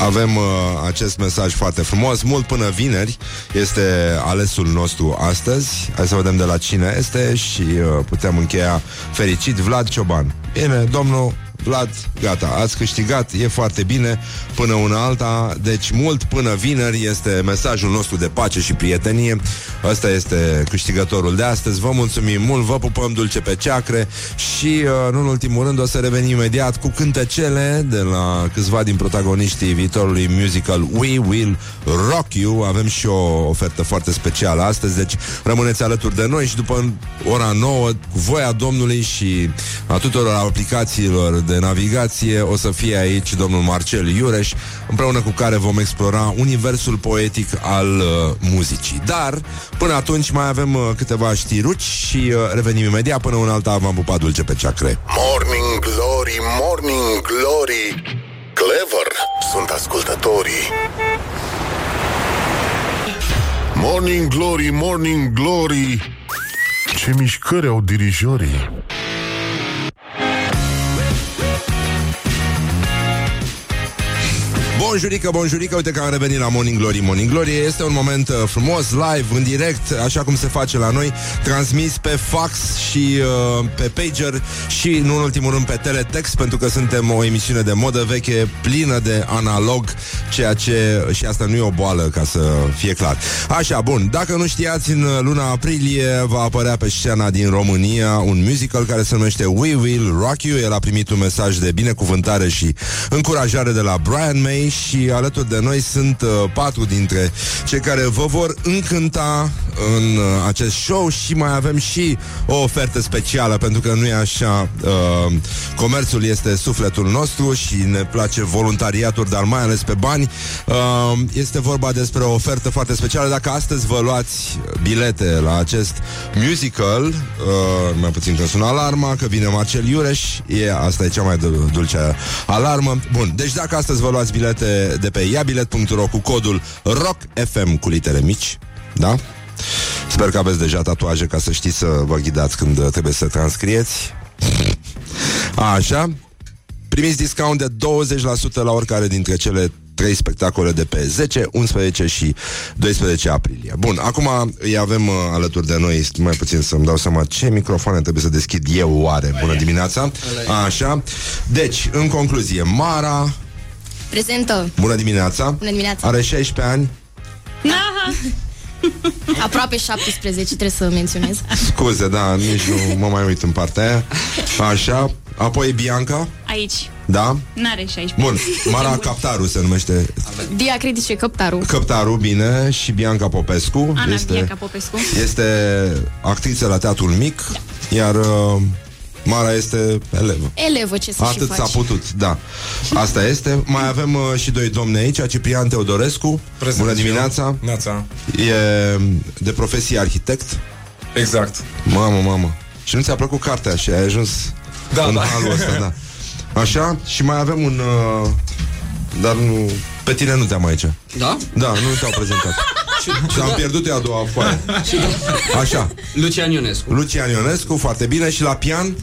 Avem uh, acest mesaj foarte frumos. Mult până vineri Este alesul nostru astăzi. Hai să vedem de la cine este Și uh, putem încheia fericit. Vlad Cioban. Bine, domnul Vlad, gata, ați câștigat, e foarte bine până una alta, deci mult până vineri este mesajul nostru de pace și prietenie. Ăsta este câștigătorul de astăzi. Vă mulțumim mult, vă pupăm dulce pe ceacre și, uh, nu în ultimul rând, o să revenim imediat cu cântecele de la câțiva din protagoniștii viitorului musical We Will Rock You. Avem și o ofertă foarte specială astăzi, deci rămâneți alături de noi și după ora 9, cu voia Domnului și a tuturor aplicațiilor de navigație o să fie aici domnul Marcel Iureș, împreună cu care vom explora universul poetic al uh, muzicii. Dar, până atunci, mai avem uh, câteva știruci și uh, revenim imediat. Până un alta v-am pupat dulce pe ceacre. Morning Glory, Morning Glory Clever sunt ascultătorii Morning Glory, Morning Glory Ce mișcări au dirijorii Bonjurică, bonjurică, uite că am revenit la Morning Glory. Morning Glory este un moment uh, frumos, live, în direct Așa cum se face la noi Transmis pe fax și uh, pe pager Și, nu în ultimul rând, pe teletext Pentru că suntem o emisiune de modă veche Plină de analog Ceea ce, și asta nu e o boală, ca să fie clar. Așa, bun, dacă nu știați În luna aprilie va apărea pe scena din România Un musical care se numește We Will Rock You. El a primit un mesaj de binecuvântare și încurajare de la Brian May și alături de noi sunt uh, patru dintre cei care vă vor încânta în uh, acest show și mai avem și o ofertă specială, pentru că nu e așa, uh, comerțul este sufletul nostru și ne place voluntariatul, dar mai ales pe bani. Uh, este vorba despre o ofertă foarte specială. Dacă astăzi vă luați bilete la acest musical, uh, mai puțin că sună alarma, că vine Marcel Iureș, e, asta e cea mai dul- dulce alarmă. Bun, deci dacă astăzi vă luați bilete de pe iabilet.ro cu codul ROCKFM cu litere mici, da? Sper că aveți deja tatuaje ca să știți să vă ghidați când trebuie să transcrieți. Așa. Primiți discount de 20% la oricare dintre cele trei spectacole de pe 10, 11 și 12 aprilie. Bun, acum îi avem uh, alături de noi, mai puțin să-mi dau seama ce microfoane trebuie să deschid eu oare. Bună dimineața! Așa. Deci, în concluzie, Mara, Prezentă. bună dimineața! Bună dimineața. Are 16 ani. Aproape 17, trebuie să menționez. Scuze, da, nici nu mă mai uit în partea aia. Așa. Apoi Bianca, Aici. da? N-are 16. Bun, Mara Captaru se numește Dia Critice Căptaru. Căptaru, bine, și Bianca Popescu Ana este, Bianca Popescu. este actriță la Teatrul Mic Iar uh, Mara este elevă Elevă, ce să și Atât faci. s-a putut, da Asta este Mai avem uh, și doi domni aici Ciprian Teodorescu Prezent Bună și eu. dimineața Neața. E de profesie arhitect Exact. Mamă, mamă Și nu ți-a plăcut cartea și ai ajuns Da, în da. halul ăsta, da Așa, și mai avem un uh, Dar nu Pe tine nu te-am aici Da? Da, nu te-au prezentat Și am pierdut eu a doua foaie. Așa, Lucian Ionescu. Lucian Ionescu, foarte bine. Și la pian?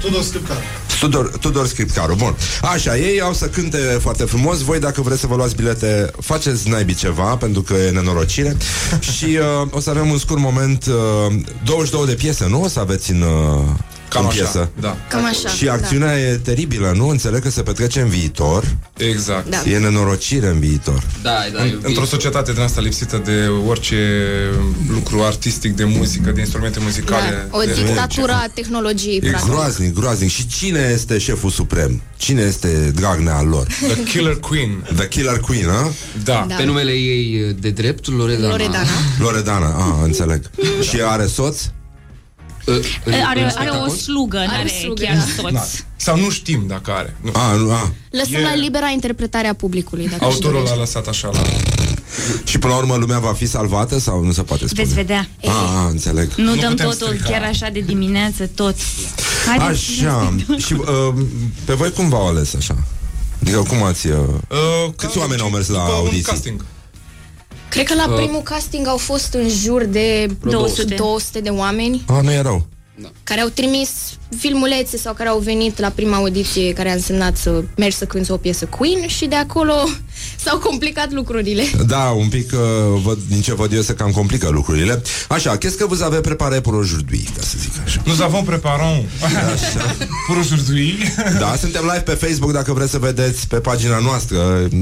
Tudor Scârcar Tudor, Tudor Scripcaru, bun. Așa, ei au să cânte foarte frumos. Voi dacă vreți să vă luați bilete Faceți naibii ceva, pentru că e nenorocire. Și uh, o să avem un scurt moment uh, 22 de piese, nu? O să aveți în, uh, Cam în așa. piesă Da. Cam așa. Și acțiunea e teribilă, nu? Înțeleg că se petrece în viitor Exact. Da. E nenorocire în viitor Da, da. e- Într-o societate din asta lipsită de orice lucru artistic, de muzică, de instrumente muzicale. Da. O de... dictatură a tehnologiei, E practic. groaznic, groaznic Și cine este șeful suprem? Cine este Dragnea al lor? The Killer Queen. The Killer Queen, a? Da. Da. Pe numele ei de drept, Loredana. Loredana. Loredana, a, înțeleg Și are soț? Uh, în- Are, în are o spectacol? slugă, Are n-are slugă, chiar da. soț. Da. Sau nu știm dacă are. Nu. A, nu, a Lăsăm E- la libera interpretare a publicului, dacă își Autorul dorește. l-a lăsat așa la... Și până la urmă lumea va fi salvată sau nu se poate spune? Veți vedea. A, a, înțeleg. Nu, Nu dăm putem totul strica. chiar așa de dimineață, tot. Haide, Așa. Și uh, pe voi cum v-au ales așa? Adică cum ați... Uh... Uh, Câți oameni au mers la după audiții? Un casting. Cred că la Uh, primul casting au fost în jur de 200. 200 de oameni A, nu e rău. care au trimis filmulețe sau care au venit la prima audiție care a însemnat să mergi să cânti o piesă Queen și de acolo s-au complicat lucrurile. Da, un pic, uh, văd, din ce văd eu, se cam complică lucrurile. Așa, qu'est-ce que vous avez préparé pour aujourd'hui, ca să zic așa. Nous avons préparé pour aujourd'hui. Da, suntem live pe Facebook dacă vreți să vedeți pe pagina noastră.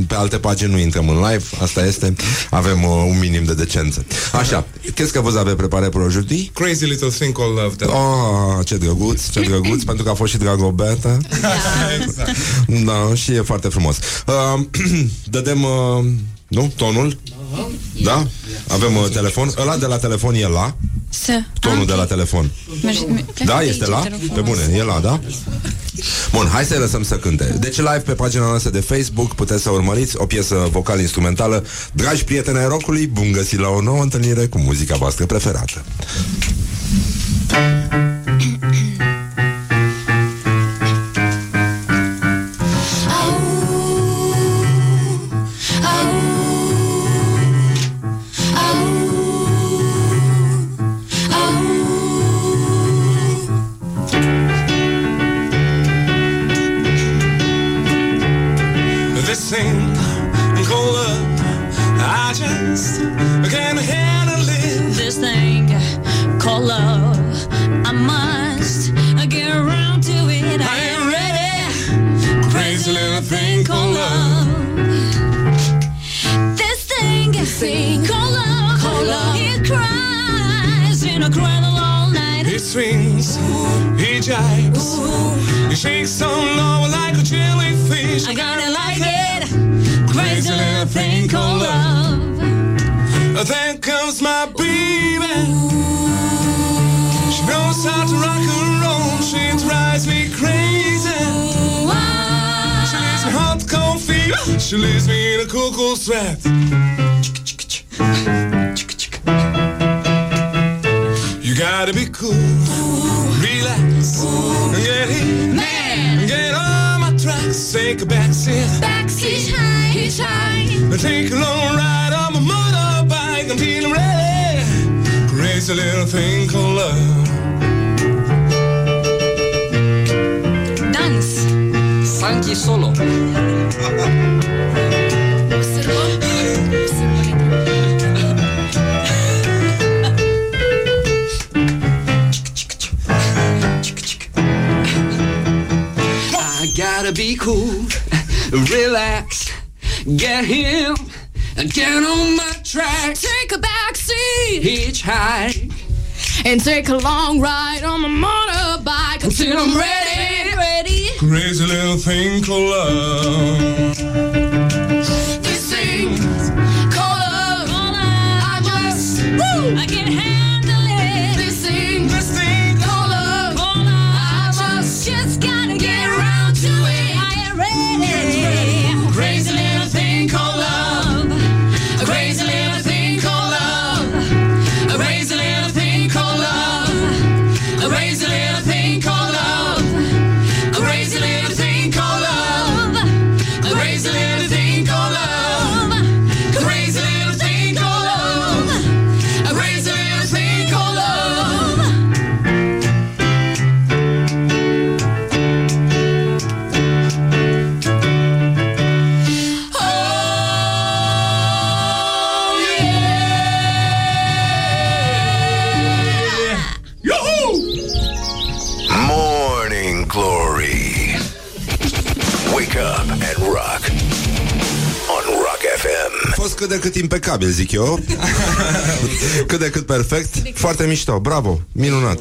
Pe alte pagini nu intrăm în live, asta este. Avem uh, un minim de decență. Așa, qu'est-ce que vous avez préparé pour aujourd'hui? Crazy little thing called love. Da. Oh, ce drăguț, ce drăguț, pentru că a fost și Dragoberta. exact. Da, și e foarte frumos. Uh, dădem, uh, nu, tonul? Da? Avem uh, telefon. Ăla de la telefon e la. Să. Tonul de la telefon. Mergi- me- Da, plecă este de la? aici, te rog Pe frumos. bune, e la, da? Bun, hai să-i lăsăm să cânte. Deci live pe pagina noastră de Facebook puteți să urmăriți o piesă vocal-instrumentală. Dragi prieteni ai rockului, bun găsit la o nouă întâlnire cu muzica voastră preferată. And take a long ride on my motorbike until I'm ready. Ready. Crazy little thing called love. Impecabil, zic eu. cât de cât perfect. Foarte mișto, bravo, minunat.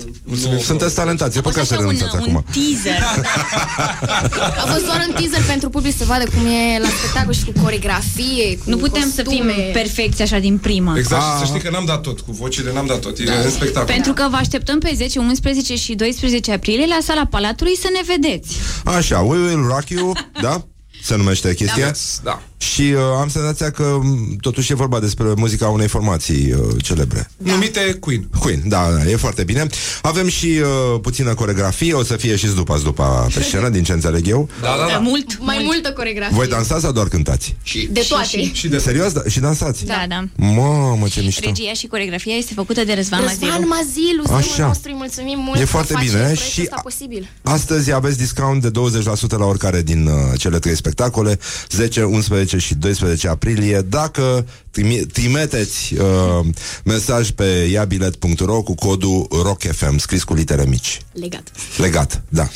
Sunteți talentați, e păcat să un, renunțați un acum. teaser. A fost doar un teaser pentru public să vadă cum e la spectacol și cu coregrafie, cu Nu putem să fim costume. perfecți așa din prima. Exact, și Ah. să știi că n-am dat tot, cu vocile n-am dat tot, e da. spectacol. Pentru că vă așteptăm pe 10, 11 și 12 aprilie la sala Palatului să ne vedeți. Așa, We Will Rock You, da? Se numește chestia. Da. Și uh, am senzația că m, totuși e vorba despre muzica unei formații uh, celebre. Numite Queen. Queen, da, da, e foarte bine. Avem și uh, puțină coregrafie, o să fie și după după pe scenă, din ce înțeleg eu. Da, da, da. Mult, Mai mult. multă coregrafie. Voi dansați sau doar cântați? Și De toate. și. Și de Serios? Da, și dansați? Da, da. Mamă, ce mișto. Regia și coregrafia este făcută de Răzvan Răzvan Mazilu. Mazilu, Așa. zeul nostru, îi mulțumim mult E că foarte face bine proiectul și ăsta a- posibil. Astăzi aveți discount de 20% la oricare din uh, cele trei spectacole 10, 11 și 12 aprilie. Dacă trimi- trimiteți uh, mesaj pe iabilet.ro cu codul ROCKFM Scris cu litere mici. Legat. Legat, da,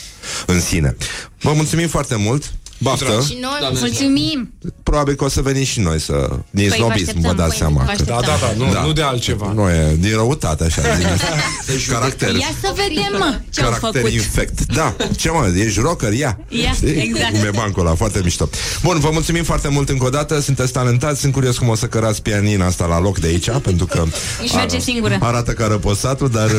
în sine. Vă mulțumim foarte mult Baftă Și noi Doamne Mulțumim! probabil că o să venim și noi să... Din Păi, vă snobism, vă așteptăm, dați păi, seama. vă că- așteptăm. Da, da, da, nu, nu de altceva. Nu e din răutate, așa. Din caracter. Ia să vedem, mă, ce-au Caracter făcut. infect. Da, ce mă, ești rocker, ia. Ia, Știi? exact. Cum e bancul ăla, foarte mișto. Bun, vă mulțumim foarte mult încă o dată, sunteți talentați, sunt curios cum o să cărați pianina asta la loc de aici, pentru că Își merge singură. arată ca răposatul, dar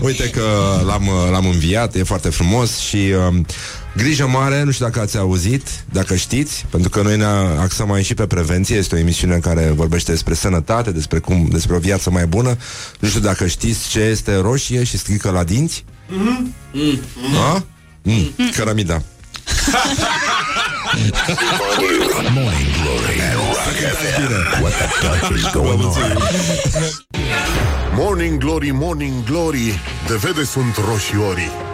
uite că l-am, l-am înviat, e foarte frumos și um, Grijă mare, nu știu dacă ați auzit, dacă știți, pentru că noi ne axăm aici și pe prevenție, este o emisiune care vorbește despre sănătate, despre cum, despre o viață mai bună. Nu știu dacă știți ce este roșie și strică la dinți. Mm. Da? Mm. Cărămida. Morning Glory at Rock FM. What the duck is going on? Morning Glory, Morning Glory De vede sunt roșiorii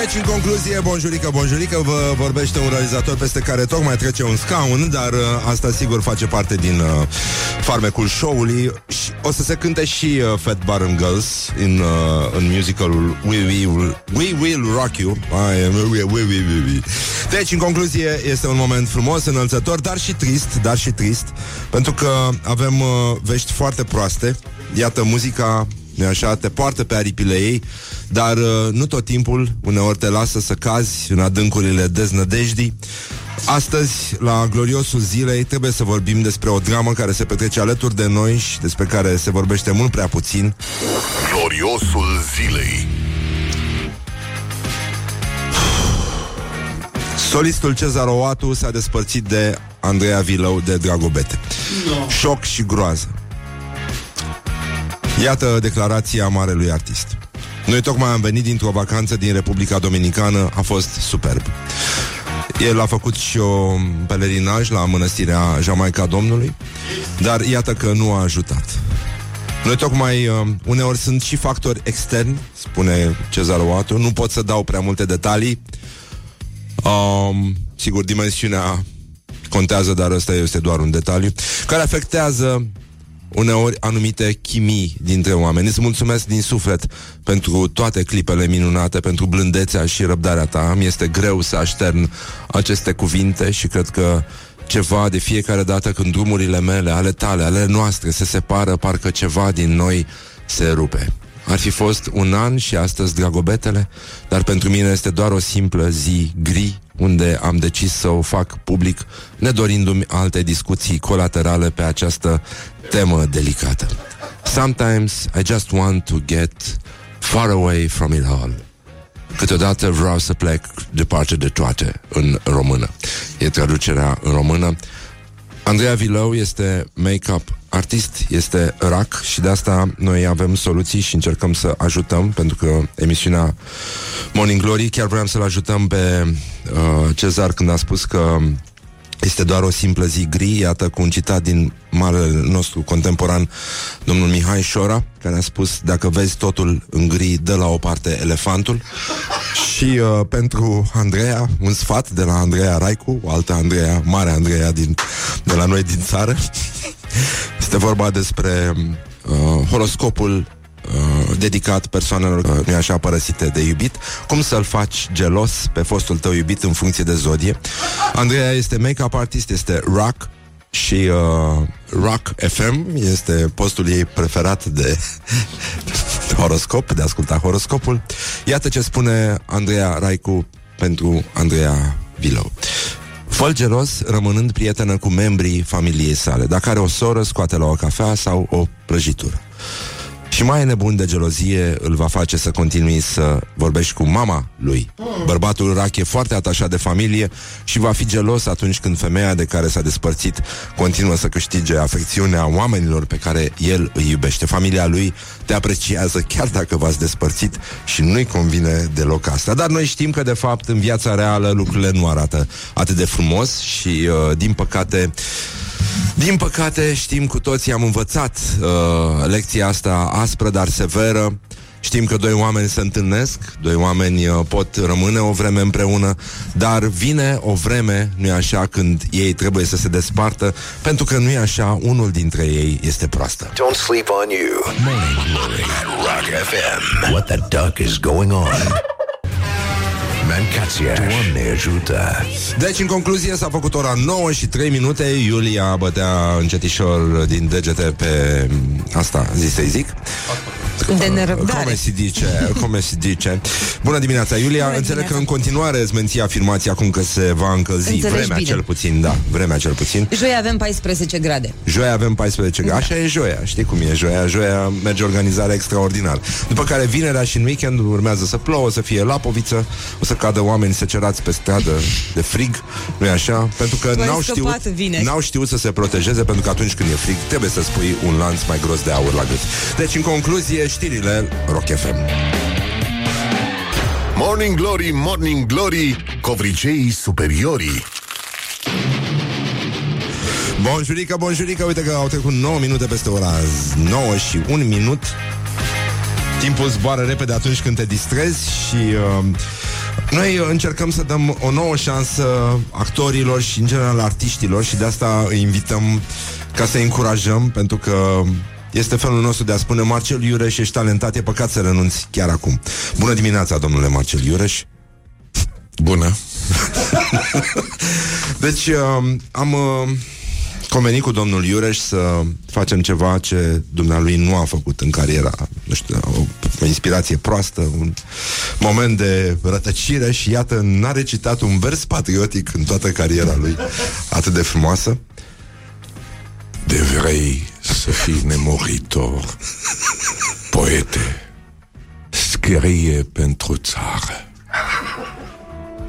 Deci, în concluzie, bonjurică, bonjurică, vă vorbește un realizator peste care tocmai trece un scaun, dar uh, asta sigur face parte din uh, farmecul show-ului. Și o să se cânte și uh, Fat Bottom Girls în, uh, în musicalul We Will, We Will Rock You. I am, we, we, we, we, we. Deci, în concluzie, este un moment frumos, înălțător, dar și trist, dar și trist, pentru că avem uh, vești foarte proaste. Iată, muzica nu așa, te poartă pe aripile ei, dar uh, nu tot timpul, uneori te lasă să cazi în adâncurile deznădejdii. Astăzi, la gloriosul zilei, trebuie să vorbim despre o dramă care se petrece alături de noi și despre care se vorbește mult prea puțin. Gloriosul zilei Solistul Cezar Oatu s-a despărțit de Andreea Vilău de Dragobete. No. Șoc și groază. Iată declarația marelui artist. Noi tocmai am venit dintr-o vacanță din Republica Dominicană, a fost superb. El a făcut și o pelerinaj la mănăstirea Jamaica Domnului, dar iată că nu a ajutat. Noi tocmai, uh, uneori sunt și factori externi, spune Cezar Oatu, nu pot să dau prea multe detalii. Um, sigur, dimensiunea contează, dar ăsta este doar un detaliu, care afectează uneori anumite chimii dintre oameni. Îți mulțumesc din suflet pentru toate clipele minunate, pentru blândețea și răbdarea ta. Mi este greu să aștern aceste cuvinte și cred că ceva de fiecare dată când drumurile mele, ale tale, ale noastre se separă, parcă ceva din noi se rupe. Ar fi fost un an și astăzi dragobetele, dar pentru mine este doar o simplă zi gri, unde am decis să o fac public, nedorindu-mi alte discuții colaterale pe această temă delicată. Sometimes I just want to get far away from it all. Câteodată vreau să plec departe de toate în română. E traducerea în română. Andreea Vilău este make-up artist, este rac și de asta noi avem soluții și încercăm să ajutăm, pentru că emisiunea Morning Glory, chiar vreau să-l ajutăm pe uh, Cezar când a spus că este doar o simplă zi gri, iată cu un citat din marele nostru contemporan, domnul Mihai Șora, care a spus, dacă vezi totul în gri, dă la o parte elefantul. Și uh, pentru Andreea, un sfat de la Andreea Raicu, o altă Andreea, mare Andreea din, de la noi din țară. Este vorba despre uh, horoscopul uh, dedicat persoanelor, uh, nu așa, părăsite de iubit, cum să-l faci gelos pe fostul tău iubit în funcție de zodie. Andreea este make-up artist, este rock și uh, Rock FM este postul ei preferat de horoscop, de a asculta horoscopul. Iată ce spune Andreea Raicu pentru Andreea Vilou. fă gelos rămânând prietenă cu membrii familiei sale. Dacă are o soră, scoate la o cafea sau o prăjitură. Și mai nebun de gelozie îl va face să continui să vorbești cu mama lui. Bărbatul rac e foarte atașat de familie și va fi gelos atunci când femeia de care s-a despărțit continuă să câștige afecțiunea oamenilor pe care el îi iubește. Familia lui te apreciază chiar dacă v-ați despărțit și nu-i convine deloc asta. Dar noi știm că de fapt în viața reală lucrurile nu arată atât de frumos și uh, din păcate din păcate, știm cu toții, am învățat uh, lecția asta aspră, dar severă. Știm că doi oameni se întâlnesc, doi oameni uh, pot rămâne o vreme împreună, dar vine o vreme, nu-i așa, când ei trebuie să se despartă, pentru că nu-i așa, unul dintre ei este proastă. Don't sleep on you. Morning Glory at Rock FM. What the duck is going on? Mancațiaș. Doamne ajută! Deci, în concluzie, s-a făcut ora 9 și 3 minute Iulia bătea încetișor din degete pe asta, zi să-i zic De nerăbdare. Cum se dice, cum se dice Bună dimineața, Iulia Bună Înțeleg dimineața. că în continuare îți menții afirmația Acum că se va încălzi Înțelegi Vremea bine. cel puțin, da, vremea cel puțin Joi avem 14 grade. Joia avem 14 grade. Așa e joia. Știi cum e joia? Joia merge organizarea extraordinar. După care vinerea și în weekend urmează să plouă, să fie lapoviță, o să cadă oameni secerați pe stradă de frig, nu-i așa? Pentru că Tu ai n-au scăpat știut, vineri. n-au știut să se protejeze, pentru că atunci când e frig trebuie să spui un lanț mai gros de aur la gât. Deci, în concluzie, știrile Rock FM. Morning Glory, Morning Glory, covriceii superiorii. Bonjurică, bonjurică, uite că au trecut 9 minute peste ora 9 și 1 minut Timpul zboară repede atunci când te distrezi și uh, noi încercăm să dăm o nouă șansă actorilor și în general artiștilor și de asta îi invităm ca să încurajăm pentru că este felul nostru de a spune Marcel Iureș, ești talentat, e păcat să renunți chiar acum. Bună dimineața, domnule Marcel Iureș. Bună. Deci uh, am uh, convenit cu domnul Iureș să facem ceva ce dumnealui nu a făcut în cariera, nu știu, o, o inspirație proastă, un moment de rătăcire și iată, n-a recitat un vers patriotic în toată cariera lui atât de frumoasă. De vrei să fii nemuritor Poete Scrie pentru țară.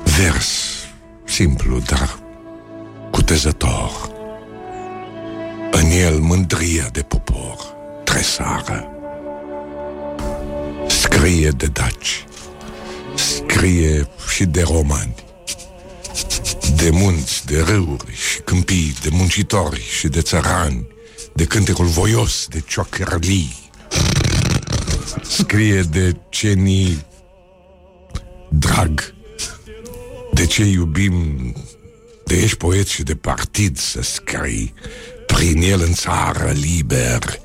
Vers simplu, dar cutezător. În el mândria de popor tresară. Scrie de daci Scrie și de romani. De munți, de râuri și câmpii, de muncitori și de țărani, de cântecul voios, de ciocărlii. Scrie de ce ni drag, de ce iubim, de ești poet și de partid să scrii, prin el în țară liber,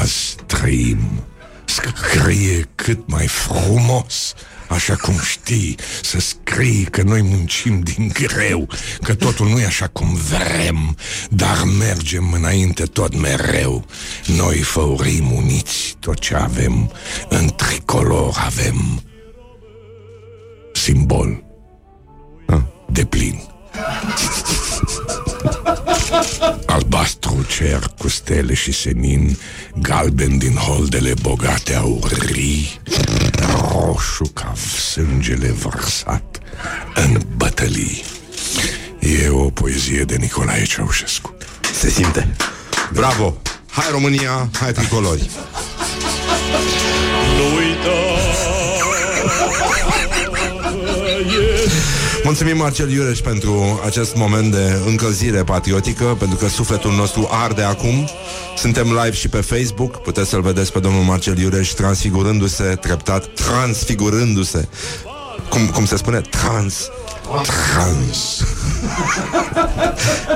azi trăim. Scrie cât mai frumos, așa cum știi, să scrii că noi muncim din greu, că totul nu e așa cum vrem, dar mergem înainte tot mereu. Noi făurim uniți tot ce avem, în tricolor avem simbol de plin. Albastru cer cu stele și senin, galben din holdele bogate aurii, roșu ca sângele vărsat în bătălii. E o poezie de Nicolae Ceaușescu. Se simte. Bravo! Hai România, hai tricolori! Mulțumim, Marcel Iureș, pentru acest moment de încălzire patriotică, pentru că sufletul nostru arde acum. Suntem live și pe Facebook, puteți să-l vedeți pe domnul Marcel Iureș transfigurându-se, treptat, transfigurându-se. Cum, cum se spune? Trans. Trans.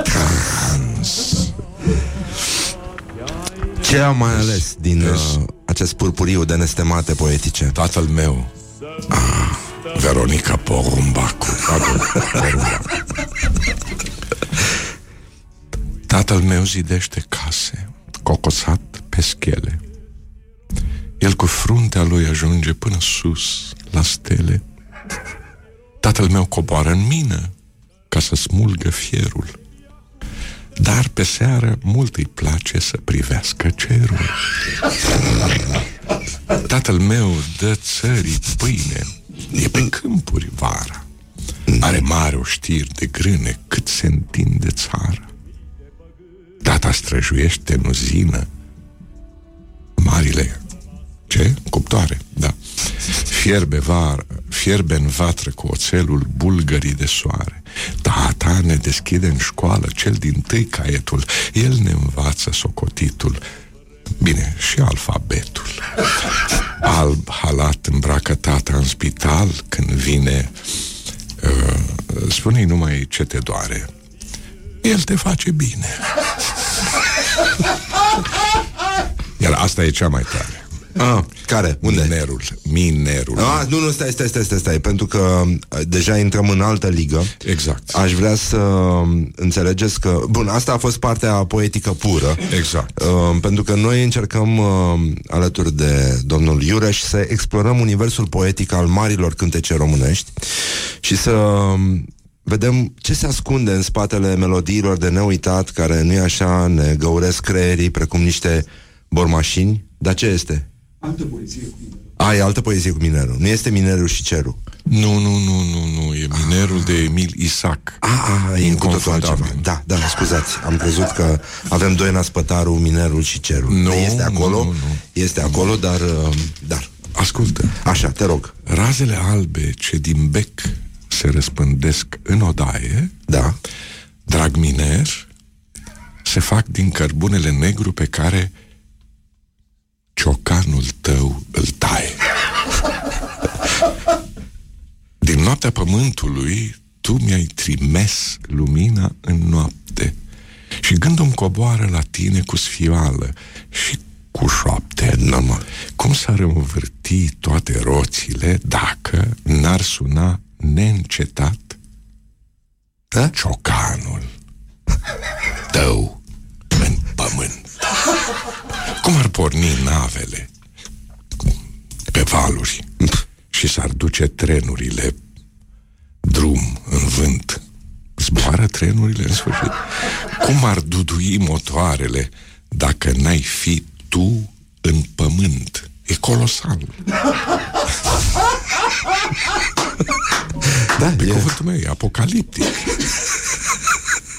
Trans. Ce am mai ales din uh, acest purpuriu de nestemate poetice? Tatăl meu, ah, Veronica Porumbacu. Pardon, Porumbacu. Tatăl meu zidește case, cocosat pe schele. El cu fruntea lui ajunge până sus, la stele. Tatăl meu coboară în mină ca să smulgă fierul. Dar pe seară mult îi place să privească cerul. Tatăl meu dă țării pâine, e pe câmpuri vara. Are mare oștiri de grâne cât se întinde țara. Tata străjuiește în uzină marile ce? Cuptoare, da. Fierbe, var, fierbe în vatră cu oțelul bulgării de soare. Tata ne deschide în școală cel din tâi caietul. El ne învață socotitul. Bine, și alfabetul. Alb halat îmbracă tata în spital când vine... Uh, spune-i numai ce te doare. El te face bine. Iar asta e cea mai tare. Ah, care? Unde? Minerul. Minerul. Ah, nu, nu, stai, stai, stai, stai, stai, pentru că uh, deja intrăm în altă ligă. Exact. Aș vrea să um, înțelegeți că... Bun, asta a fost partea poetică pură. Exact. Uh, pentru că noi încercăm, uh, alături de domnul Iureș, să explorăm universul poetic al marilor cântece românești și să um, vedem ce se ascunde în spatele melodiilor de neuitat, care nu-i așa, ne găuresc creierii precum niște bormașini. Dar ce este? Altă poezie cu mine. A, e altă poezie cu minerul. Nu este minerul și cerul. Nu, nu, nu, nu, nu. E minerul de Emil Isac. A, a, e cu totul altceva. Inconfundabil. Da, da, scuzați. Am crezut că avem doi Naspătarul, minerul și cerul. Nu, este acolo, nu, nu, nu. este acolo, dar, uh, dar. Ascultă. Așa, te rog. Razele albe ce din bec se răspândesc în odaie, Da. drag miner, se fac din cărbunele negru pe care ciocanul tău îl taie. Din noaptea pământului, tu mi-ai trimes lumina în noapte și gândul coboară la tine cu sfioală și cu șoapte. Normal. Cum s-ar învârti toate roțile dacă n-ar suna neîncetat Da? ciocanul tău în pământ? Cum ar porni navele pe valuri și s-ar duce trenurile drum în vânt? Zboară trenurile în sfârșit? Cum ar dudui motoarele dacă n-ai fi tu în pământ? E colosal. Da, Pe e, cuvântul meu, e apocaliptic.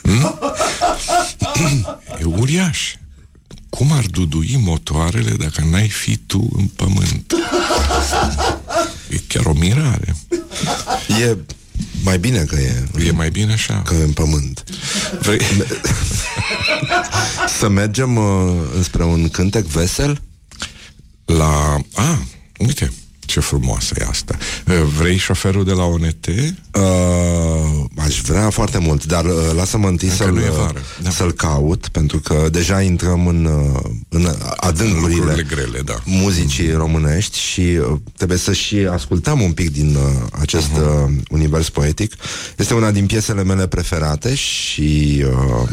Hmm? E uriaș. Cum ar dudui motoarele dacă n-ai fi tu în pământ? E chiar o mirare. e mai bine că e, E mai bine așa. că e în pământ. Vrei... Să mergem uh, înspre un cântec vesel? La... A, uite, ce frumoasă e asta. Uh, Vrei șoferul de la ONT? Uh, aș vrea foarte mult, dar uh, lasă-mă întâi Încă să-l, nu e uh, vară, da. să-l caut, pentru că deja intrăm în, uh, în adâncurile Lucrurile grele, da. muzicii românești și uh, trebuie să și ascultăm un pic din uh, acest uh, univers poetic. Este una din piesele mele preferate și uh,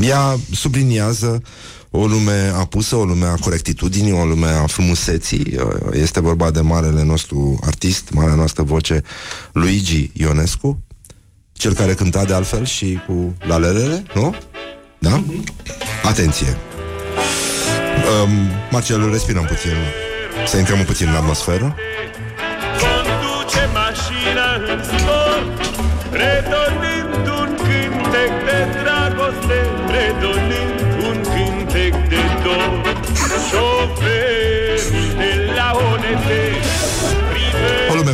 ea subliniază o lume apusă, o lume a corectitudinii, o lume a frumuseții. Uh, Este vorba de marele nostru artist, marea noastră voce, Luigi Ionescu, cel care cânta de altfel și cu lalelele, nu? Da? Atenție! Um, Marcel, respirăm puțin. Să intrăm puțin în atmosferă. Conduce mașina în zbor Redonind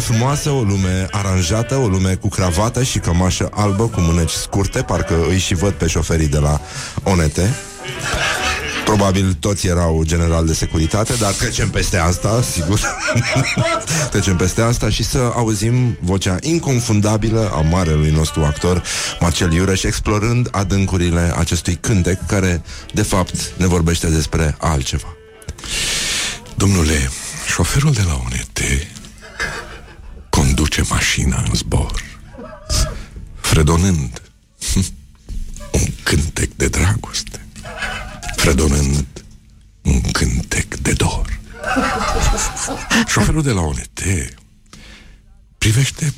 frumoasă, o lume aranjată, o lume cu cravată și cămașă albă cu mâneci scurte, parcă îi și văd pe șoferii de la ONT. Probabil toți erau general de securitate, dar trecem peste asta, sigur. trecem peste asta și să auzim vocea inconfundabilă a marelui nostru actor, Marcel Iureș, explorând adâncurile acestui cântec care, de fapt, ne vorbește despre altceva. Domnule, șoferul de la ONT conduce mașina în zbor, fredonând un cântec de dragoste, fredonând un cântec de dor. Șoferul de la ONT privește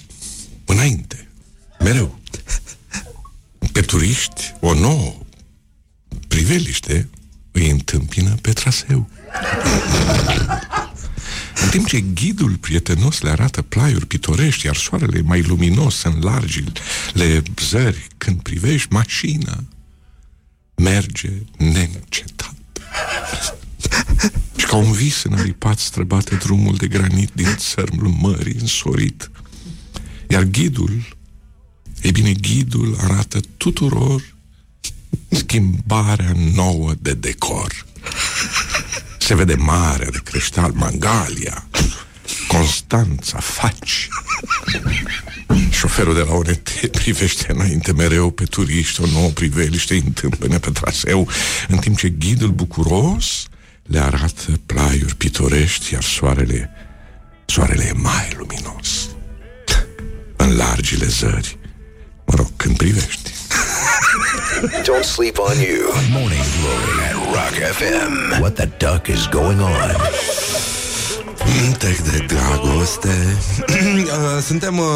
înainte, mereu. Pe turiști, o nouă priveliște îi întâmpină pe traseu. În timp ce ghidul prietenos le arată plaiuri pitorești, iar soarele e mai luminos în largile zări, când privești mașina, merge neîncetat. Și ca un vis înaripat străbate drumul de granit din țărmul mării însorit. Iar ghidul, e bine, ghidul arată tuturor schimbarea nouă de decor. Se vede marea de creștal Mangalia, Constanța, Faci. Șoferul de la ONT privește înainte mereu pe turiști, o nouă priveliște îi întâmpine pe traseu, în timp ce ghidul bucuros le arată plaiuri pitorești, iar soarele, soarele e mai luminos. În largile zări, mă rog, când privești. Don't sleep on you. Morning Glory at Rock FM. What the duck is going on? Tec de dragoste Uh, Suntem uh,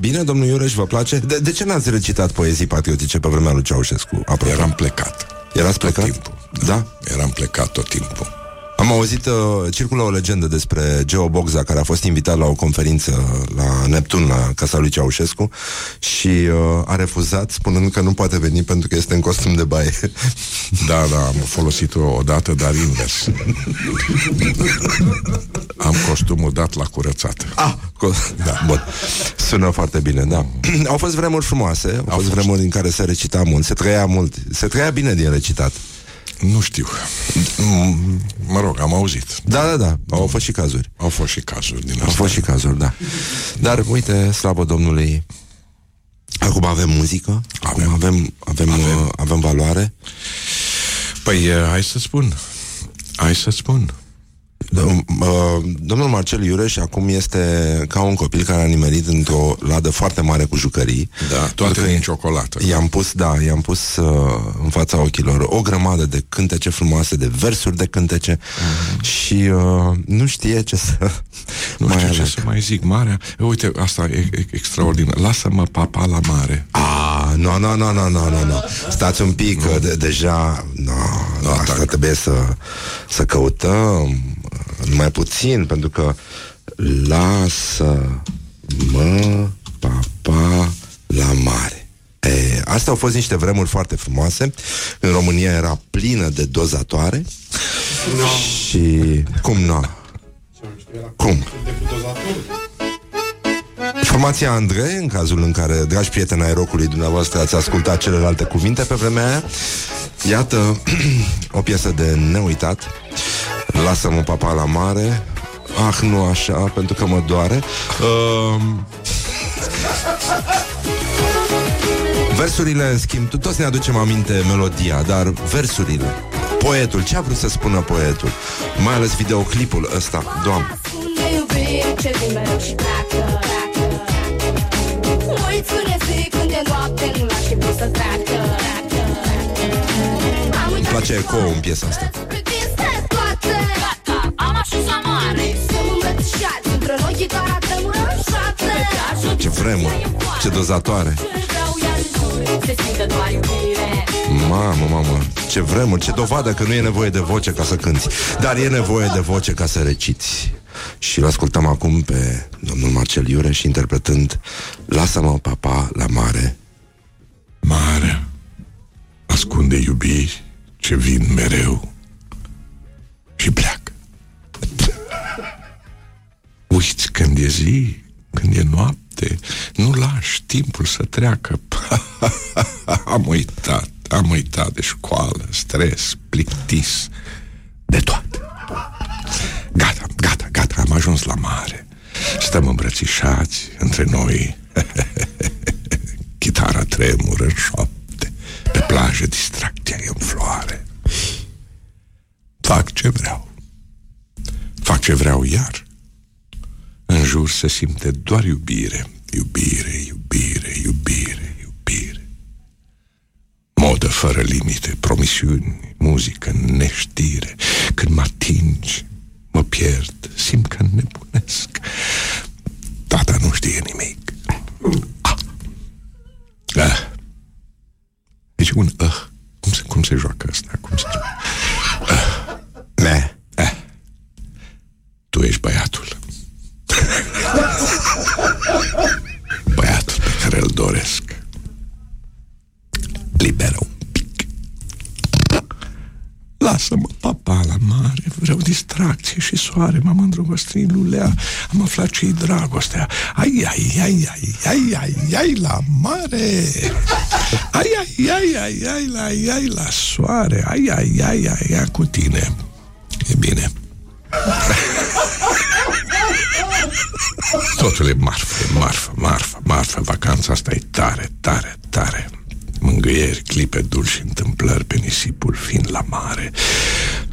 bine, domnul Iureș, vă place? De, de ce n-ați recitat poezii patriotice pe vremea lui Ceaușescu? Apropo? Eram plecat. Erați plecat? timpul. Da? Eram plecat tot timpul. Am auzit, uh, circulă o legendă despre Geo Bogza, care a fost invitat la o conferință la Neptun, la casa lui Ceaușescu, și uh, a refuzat, spunând că nu poate veni pentru că este în costum de baie. Da, da, am folosit-o odată, dar invers. Am costumul dat la curățat. Ah, co- da, bun. Sună foarte bine, da. Au fost vremuri frumoase, au, au fost, fost vremuri în care se recita mult, se trăia mult, se trăia bine din recitat. Nu știu. Mm, Mă rog, am auzit. Da, da, da, au fost și cazuri. Au fost și cazuri din Au asta. fost și cazuri, da. Dar, uite, slavă Domnului, acum avem muzică, acum avem, avem, avem, avem. avem valoare. Păi, eh, hai să spun. Hai să spun. Dom- uh, Domnul Marcel Iureș acum este ca un copil care a nimerit într-o ladă foarte mare cu jucării. Da, toate Pentru că din ciocolată. I-am pus, da, i-am pus uh, în fața ochilor o grămadă de cântece frumoase, de versuri de cântece Mhm. și uh, nu știe ce să Nu mai știu ce aleagă. să mai zic. Marea, uite, asta e, e extraordinar. Lasă-mă papa la mare. Ah, nu, nu, nu, nu, nu, nu, nu. Stați un pic, că de, deja, no, no, asta trebuie să, să căutăm mai puțin, pentru că lasă mă papa la mare. E, astea au fost niște vremuri foarte frumoase. În România era plină de dozatoare. No. Și cum nu? Cum? Formația Andrei, în cazul în care, dragi prieteni ai rocului dumneavoastră, ați ascultat celelalte cuvinte pe vremea aia, iată o piesă de neuitat. Lasă-mă papa la mare. Ah, nu așa, pentru că mă doare. Uh, versurile, în schimb, tu- toți ne aducem aminte melodia, dar versurile, poetul, ce a vrut să spună poetul? Mai ales videoclipul ăsta, doamne. Ne iubim, ce vin mereu și pleacă Mă ține zi când e noapte Nu lași timpul să treacă Am Îmi place eco în piesa asta. Mare Să mă îmbrățișați Între noi chitara dăm în șoate Ce vremuri, ce dozatoare. Vreau iar în jur Se simte doar iubire Mamă, mamă, ce vremuri, ce dovadă că nu e nevoie de voce ca să cânti, dar e nevoie de voce ca să reciți. Și îl ascultăm acum pe domnul Marcel Iureș interpretând Lasă-mă, papa, la mare. Mare ascunde iubiri ce vin mereu și pleacă. Când e zi, când e noapte, nu lași timpul să treacă. am uitat, am uitat de școală, stres, plictis, de toate. Gata, gata, gata, am ajuns la mare. Stăm îmbrățișați între noi. Chitara tremură în șoapte. Pe plajă distracția e în floare. Fac ce vreau. Fac ce vreau iar. În jur se simte doar iubire. Iubire, iubire, iubire, iubire. Modă fără limite, promisiuni, muzică, neștire. Când mă atingi, mă pierd, simt că nebunesc. Tata nu știe nimic. Ah. Ah. Deci un uh. Cum se, cum se joacă asta? Cum se joacă? Uh. Me. Eh. Tu ești băiatul. Băiatul pe care îl doresc. Liberă un pic. Lasă-mă, papa, la mare Vreau distracție și soare M-am îndrăgostit lulea. Am aflat ce-i dragostea. Ai, ai, ai, ai, ai, ai, ai, la mare. Ai, ai, ai, ai, ai, la, ai, ai, la soare. Ai, ai, ai, ai, ai, cu tine. E bine Totul e marfă, e marfă, marfă, marfă Vacanța asta e tare, tare, tare Mângâieri, clipe dulci și întâmplări Pe nisipul fiind la mare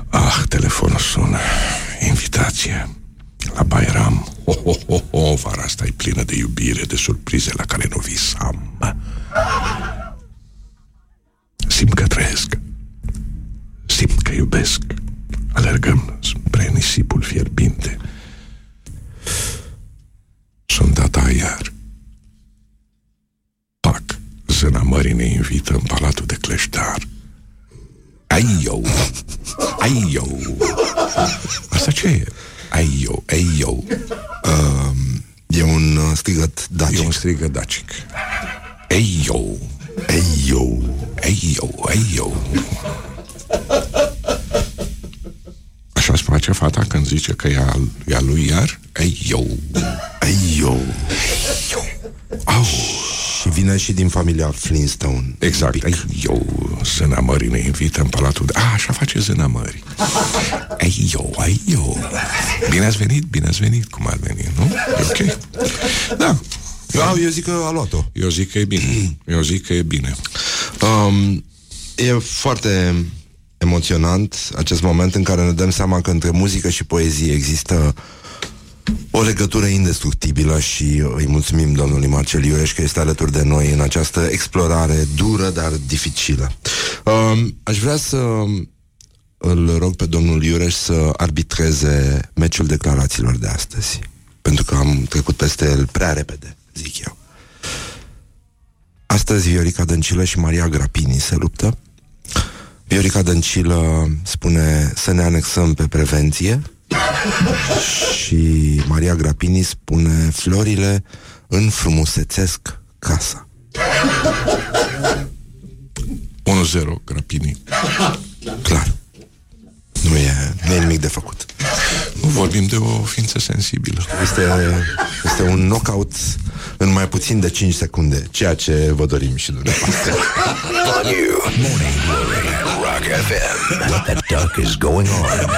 Ah, telefonul sună. Invitație. La Bairam. Oh, oh, oh, oh, vara asta e plină de iubire, de surprize la care nu visam. Simt că trăiesc. Simt că iubesc. Alergăm spre nisipul fierbinte. Sunt data iar. Pac, zâna mării ne invită în palatul de cleștar. Ai eu, ai eu. Asta ce e? Ai eu, ai eu. Uh, e un uh, strigăt dacic. E un strigăt dacic. Ei eu, ei eu, ei eu, ei eu. Așa îți place fata când zice că e a, e a lui iar? Ei eu. Ei eu. Au. Și vine și din familia Flintstone. Exact. Ei eu, zâna mării ne invită în palatul de... A, așa face zâna mării. Ei eu, ei eu. Bine ați venit, bine ați venit, cum ați venit, nu? E ok. Da. Eu, eu zic că a luat-o. Eu zic că e bine. Eu zic că e bine. Um, e foarte emoționant acest moment în care ne dăm seama că între muzică și poezie există o legătură indestructibilă și îi mulțumim domnului Marcel Iureș că este alături de noi în această explorare dură, dar dificilă. Um, aș vrea să îl rog pe domnul Iureș să arbitreze meciul declarațiilor de astăzi. Pentru că am trecut peste el prea repede, zic eu. Astăzi Viorica Dăncilă și Maria Grapini se luptă. Viorica Dăncilă spune să ne anexăm pe prevenție și Maria Grapini spune florile înfrumusețesc casa. 1-0, Grapini. Clar. Nu e, nu e nimic de făcut. Nu vorbim de o ființă sensibilă. Este, este un knockout în mai puțin de 5 secunde, ceea ce vă dorim și dumneavoastră. On you. Morning Glory at Rock FM. What the duck is going on?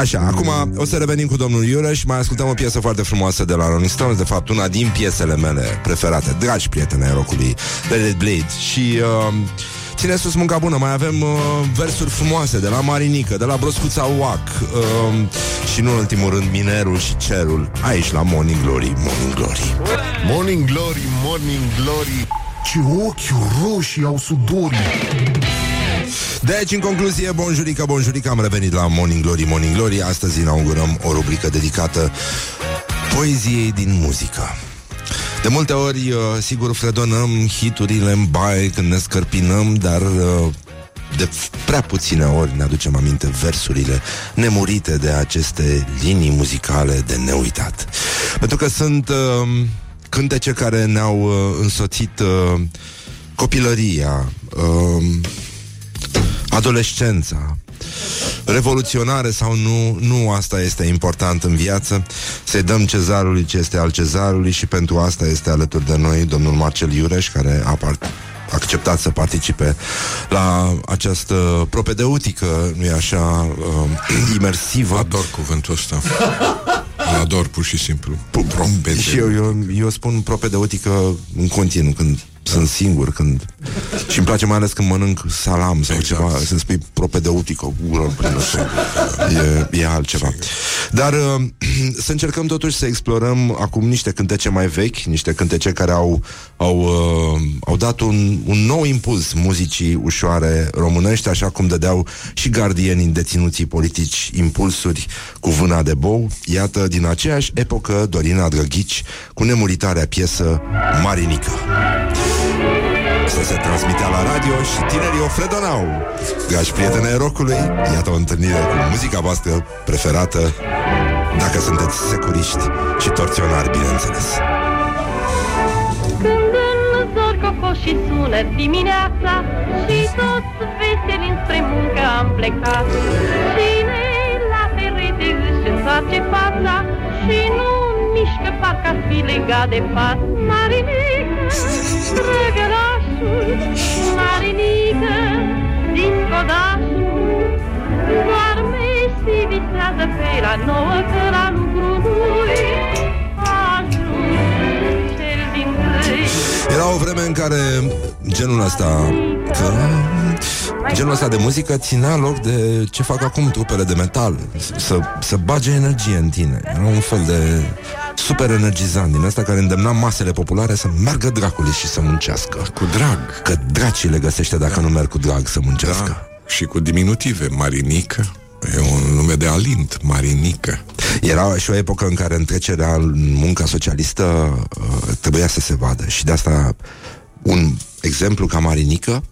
Așa, acum o să revenim cu domnul Iureș și mai ascultăm o piesă foarte frumoasă de la Rolling Stones, de fapt una din piesele mele preferate, dragi prieteni ai rocului, Let It Bleed. Și uh, ține sus munca bună, mai avem uh, versuri frumoase de la Marinică, de la Broscuța Uac uh, și nu în ultimul rând Minerul și Cerul, aici la Morning Glory, Morning Glory. Morning Glory, Morning Glory Ce ochi roșii au sudorii Deci, în concluzie, bonjurică, bonjurică, am revenit la Morning Glory, Morning Glory. Astăzi inaugurăm o rubrică dedicată poeziei din muzică. De multe ori, uh, sigur, fredonăm hiturile în baie când ne scărpinăm, dar uh, de prea puține ori ne aducem aminte versurile nemurite de aceste linii muzicale de neuitat. Pentru că sunt uh, cântece care ne-au uh, însoțit uh, copilăria, uh, adolescența, revoluționare sau nu, nu asta este important în viață. Să-i dăm cezarului ce este al cezarului și pentru asta este alături de noi domnul Marcel Iureș, care a part- acceptat să participe la această propedeutică, nu-i așa, uh, imersivă. Ador cuvântul ăsta. Îl ador pur și simplu. Propede. Și eu, eu, eu spun propedeutită în continuu când sunt singur când și îmi place mai ales când mănânc salam sau exact. ceva, să-mi spui propedeutică, gură plină e, e altceva. Dar uh, să încercăm totuși să explorăm acum niște cântece mai vechi, niște cântece care au, au, uh, au dat un, un nou impuls muzicii ușoare românești, așa cum dădeau și gardienii deținuții politici impulsuri cu vâna de bou. Iată, din aceeași epocă, Dorina Drăghici cu nemuritarea piesă Marinică. Asta se transmitea la radio și tinerii o fredonau. Dragi prieteni ai rockului, iată o întâlnire cu muzica voastră preferată, dacă sunteți securiști și torționari, bineînțeles. Când în zori cocoșii sună dimineața Și toți veseli înspre muncă am plecat Cine la perete își întoarce fața Și nu mișcă parcă ar fi legat de pat Marinică, drăgălașul, Marinică, din codașul Doarme și visează pe la nouă că la lucru nu-i ajuns cel din tâi Era o vreme în care genul ăsta că genul ăsta de muzică ținea loc de ce fac acum trupele de metal. Să, să bage energie în tine. Era un fel de super energizant din ăsta care îndemna masele populare să meargă dracului și să muncească. Cu drag. Că dracii le găsește dacă nu merg cu drag să muncească. Da. Și cu diminutive, Marinică. E un nume de alint, Marinică. Era și o epocă în care întrecerea în munca socialistă uh, trebuia să se vadă și de asta un exemplu ca Marinică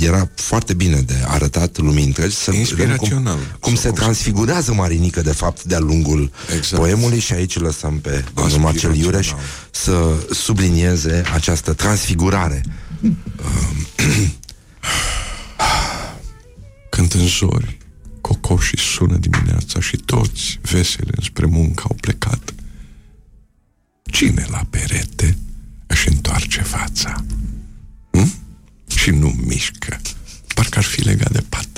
era foarte bine de arătat lumii întregi să vedem cum, Inspirațional. cum se transfigurează Marinică de fapt de-a lungul Exact. poemului și aici îl lăsăm pe domnul Marcel Iureș să sublinieze această transfigurare. Când în zori cocoșii sună dimineața și toți vesele înspre muncă au plecat. Cine la perete își întoarce fața? Hm? Și nu mișcă, parcă ar fi legat de pat.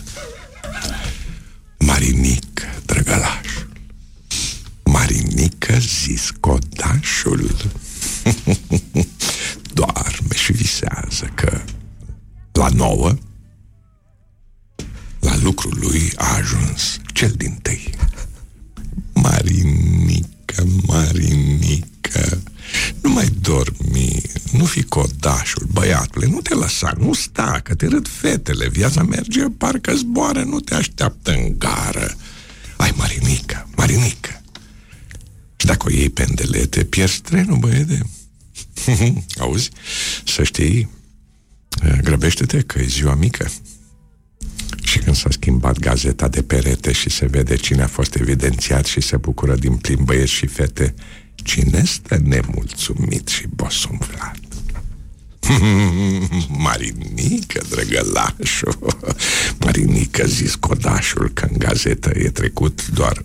Marinică, drăgălașul, Marinică zis codașul Doarme și visează că la nouă la lucrul lui a ajuns cel din tâi. Marinică, Marinică, nu mai dormi, nu fi codașul, băiatule, nu te lăsa, nu sta, că te râd fetele, viața merge, parcă zboară, nu te așteaptă în gară. Ai, Marinică, Marinică. Și dacă o iei pe îndelete, pierzi trenul, băiete. Auzi? Să știi, grăbește-te că e ziua mică. Și când s-a schimbat gazeta de perete și se vede cine a fost evidențiat și se bucură din plin băieți și fete, cine stă nemulțumit și bosumflat? Marinică, drăgălașul Marinică, zis codașul Că în gazetă e trecut doar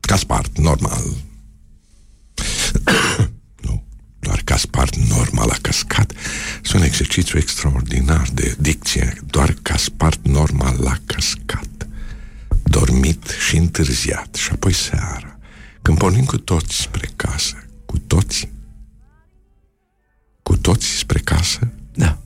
Caspart, normal. Nu, doar Caspart normal a căscat. Sunt un exercițiu extraordinar de dicție. Doar Caspart normal l-a căscat. Dormit și întârziat Și apoi seara Când pornim cu toți spre casă Cu toți? Cu toți spre casă? Da.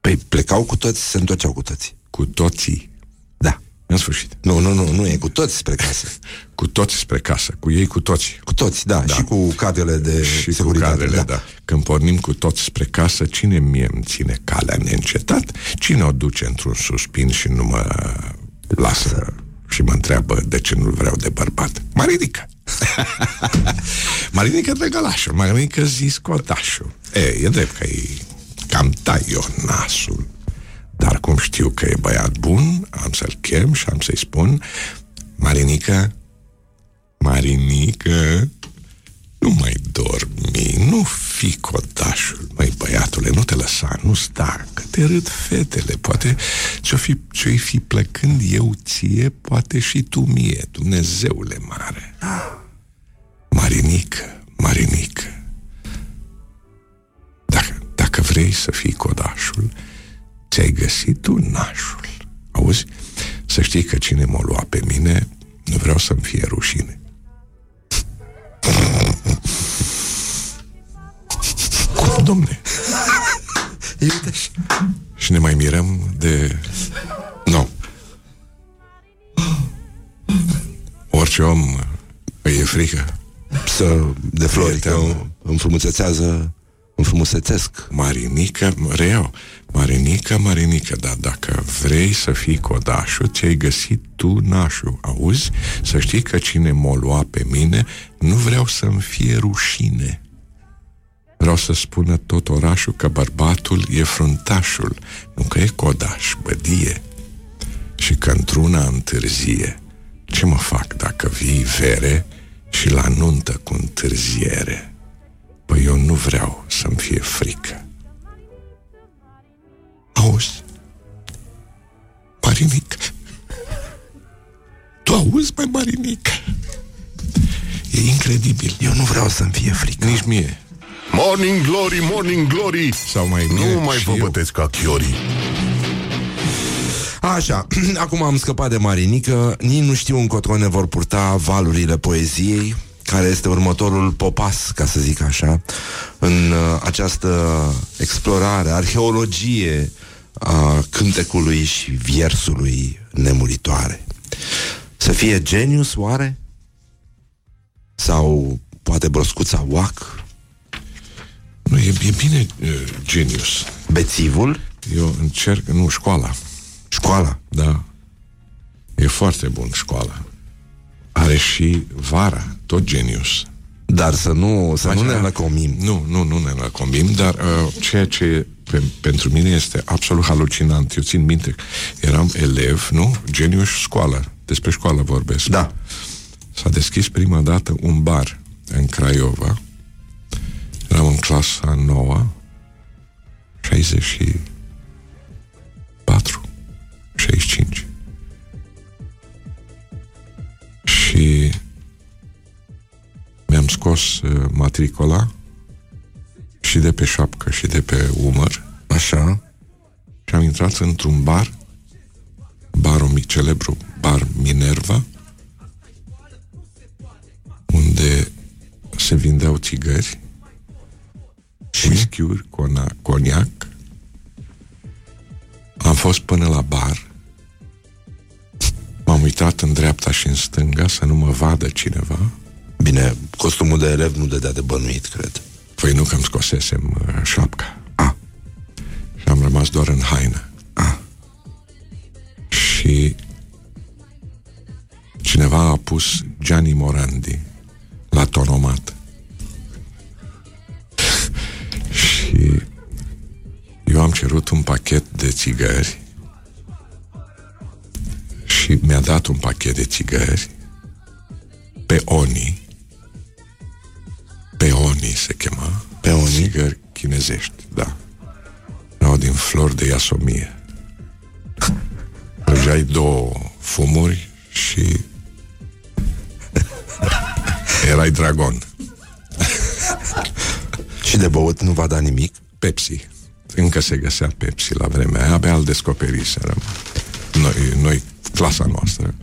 Păi plecau cu toți, se întorceau cu toți Cu toții? Da. În sfârșit. Nu, nu, nu, nu e cu toți spre casă. Cu toți spre casă, cu ei cu toți. Cu toți, da, da. și cu cadrele de și securitate cu cadrele, da. da. Când pornim cu toți spre casă, cine mie îmi ține calea neîncetat? Cine o duce într-un suspin și nu mă lasă și mă întreabă de ce nu vreau de bărbat? Marinică! Marinică de gălașul, Marinică zis codașul. E, e drept că e cam tai eu nasul. Dar cum știu că e băiat bun, am să-l chem și am să-i spun Marinică, Marinică, nu mai dormi, nu fi codașul, măi băiatule, nu te lăsa, nu sta, că te râd fetele, poate ce-o fi, ce fi plăcând eu ție, poate și tu mie, Dumnezeule mare. Marinică, Marinică, dacă, dacă vrei să fii codașul, ți-ai găsit tu nașul. Auzi? Să știi că cine m-a luat pe mine, nu vreau să-mi fie rușine. Cum, domne? Uite Și ne mai mirăm de... Nu. Orice om îi e frică. Să de flori, că înfrumusețează, înfrumusețesc. Marinică, reiau, Marinică, Marinică, dar dacă vrei să fii codașul, ți-ai găsit tu nașul, auzi? Să știi că cine m-o lua pe mine, nu vreau să-mi fie rușine. Vreau să spună tot orașul că bărbatul e fruntașul, nu că e codaș, bădie. Și că într-una întârzie. Ce mă fac dacă vii vere și la nuntă cu întârziere? Păi eu nu vreau să-mi fie frică. Auzi? Marinic. Tu auzi, mai Marinic? E incredibil. Eu nu vreau să-mi fie frică. Nici mie. Morning Glory, Morning Glory Sau mai bine Nu mai și vă eu. băteți ca chiorii Așa, acum am scăpat de Marinică Nici nu știu încotro ne vor purta valurile poeziei Care este următorul popas, ca să zic așa în uh, această explorare, arheologie a cântecului și viersului nemuritoare. Să fie genius, oare? Sau poate broscuța Wac? Nu, e, e bine uh, genius. Bețivul? Eu încerc, nu, școala. Școala? Da. E foarte bun școala. Are și vara, tot genius. Dar să nu, să nu ne lăcomim. Nu, nu, nu ne lăcomim, dar uh, ceea ce pe, pentru mine este absolut halucinant. Eu țin minte, eram elev, nu? Genius școală. Despre școală vorbesc. Da. S-a deschis prima dată un bar în Craiova. Eram în clasa nouă, 64, 65. Și mi-am scos uh, matricola și de pe șapcă și de pe umăr. Așa. Și am intrat într-un bar, barul mic, celebru bar Minerva, unde se vindeau țigări, whisky-uri, cona- coniac. Am fost până la bar, m-am uitat în dreapta și în stânga să nu mă vadă cineva. Bine, costumul de elev nu dădea de bănuit, cred. Păi nu că îmi scosesem uh, șapca. A. Și am rămas doar în haină. A. Și cineva a pus Gianni Morandi la tonomat. și eu am cerut un pachet de țigări și mi-a dat un pachet de țigări pe Oni Peoni se chema. Peoni? Țigări chinezești, da. Erau din flori de iasomie. Trăgeai două fumuri și Erai dragon. Și de băut nu va da nimic? Pepsi. Încă se găsea Pepsi la vremea aia Abia îl descoperiserăm. Noi, noi clasa noastră.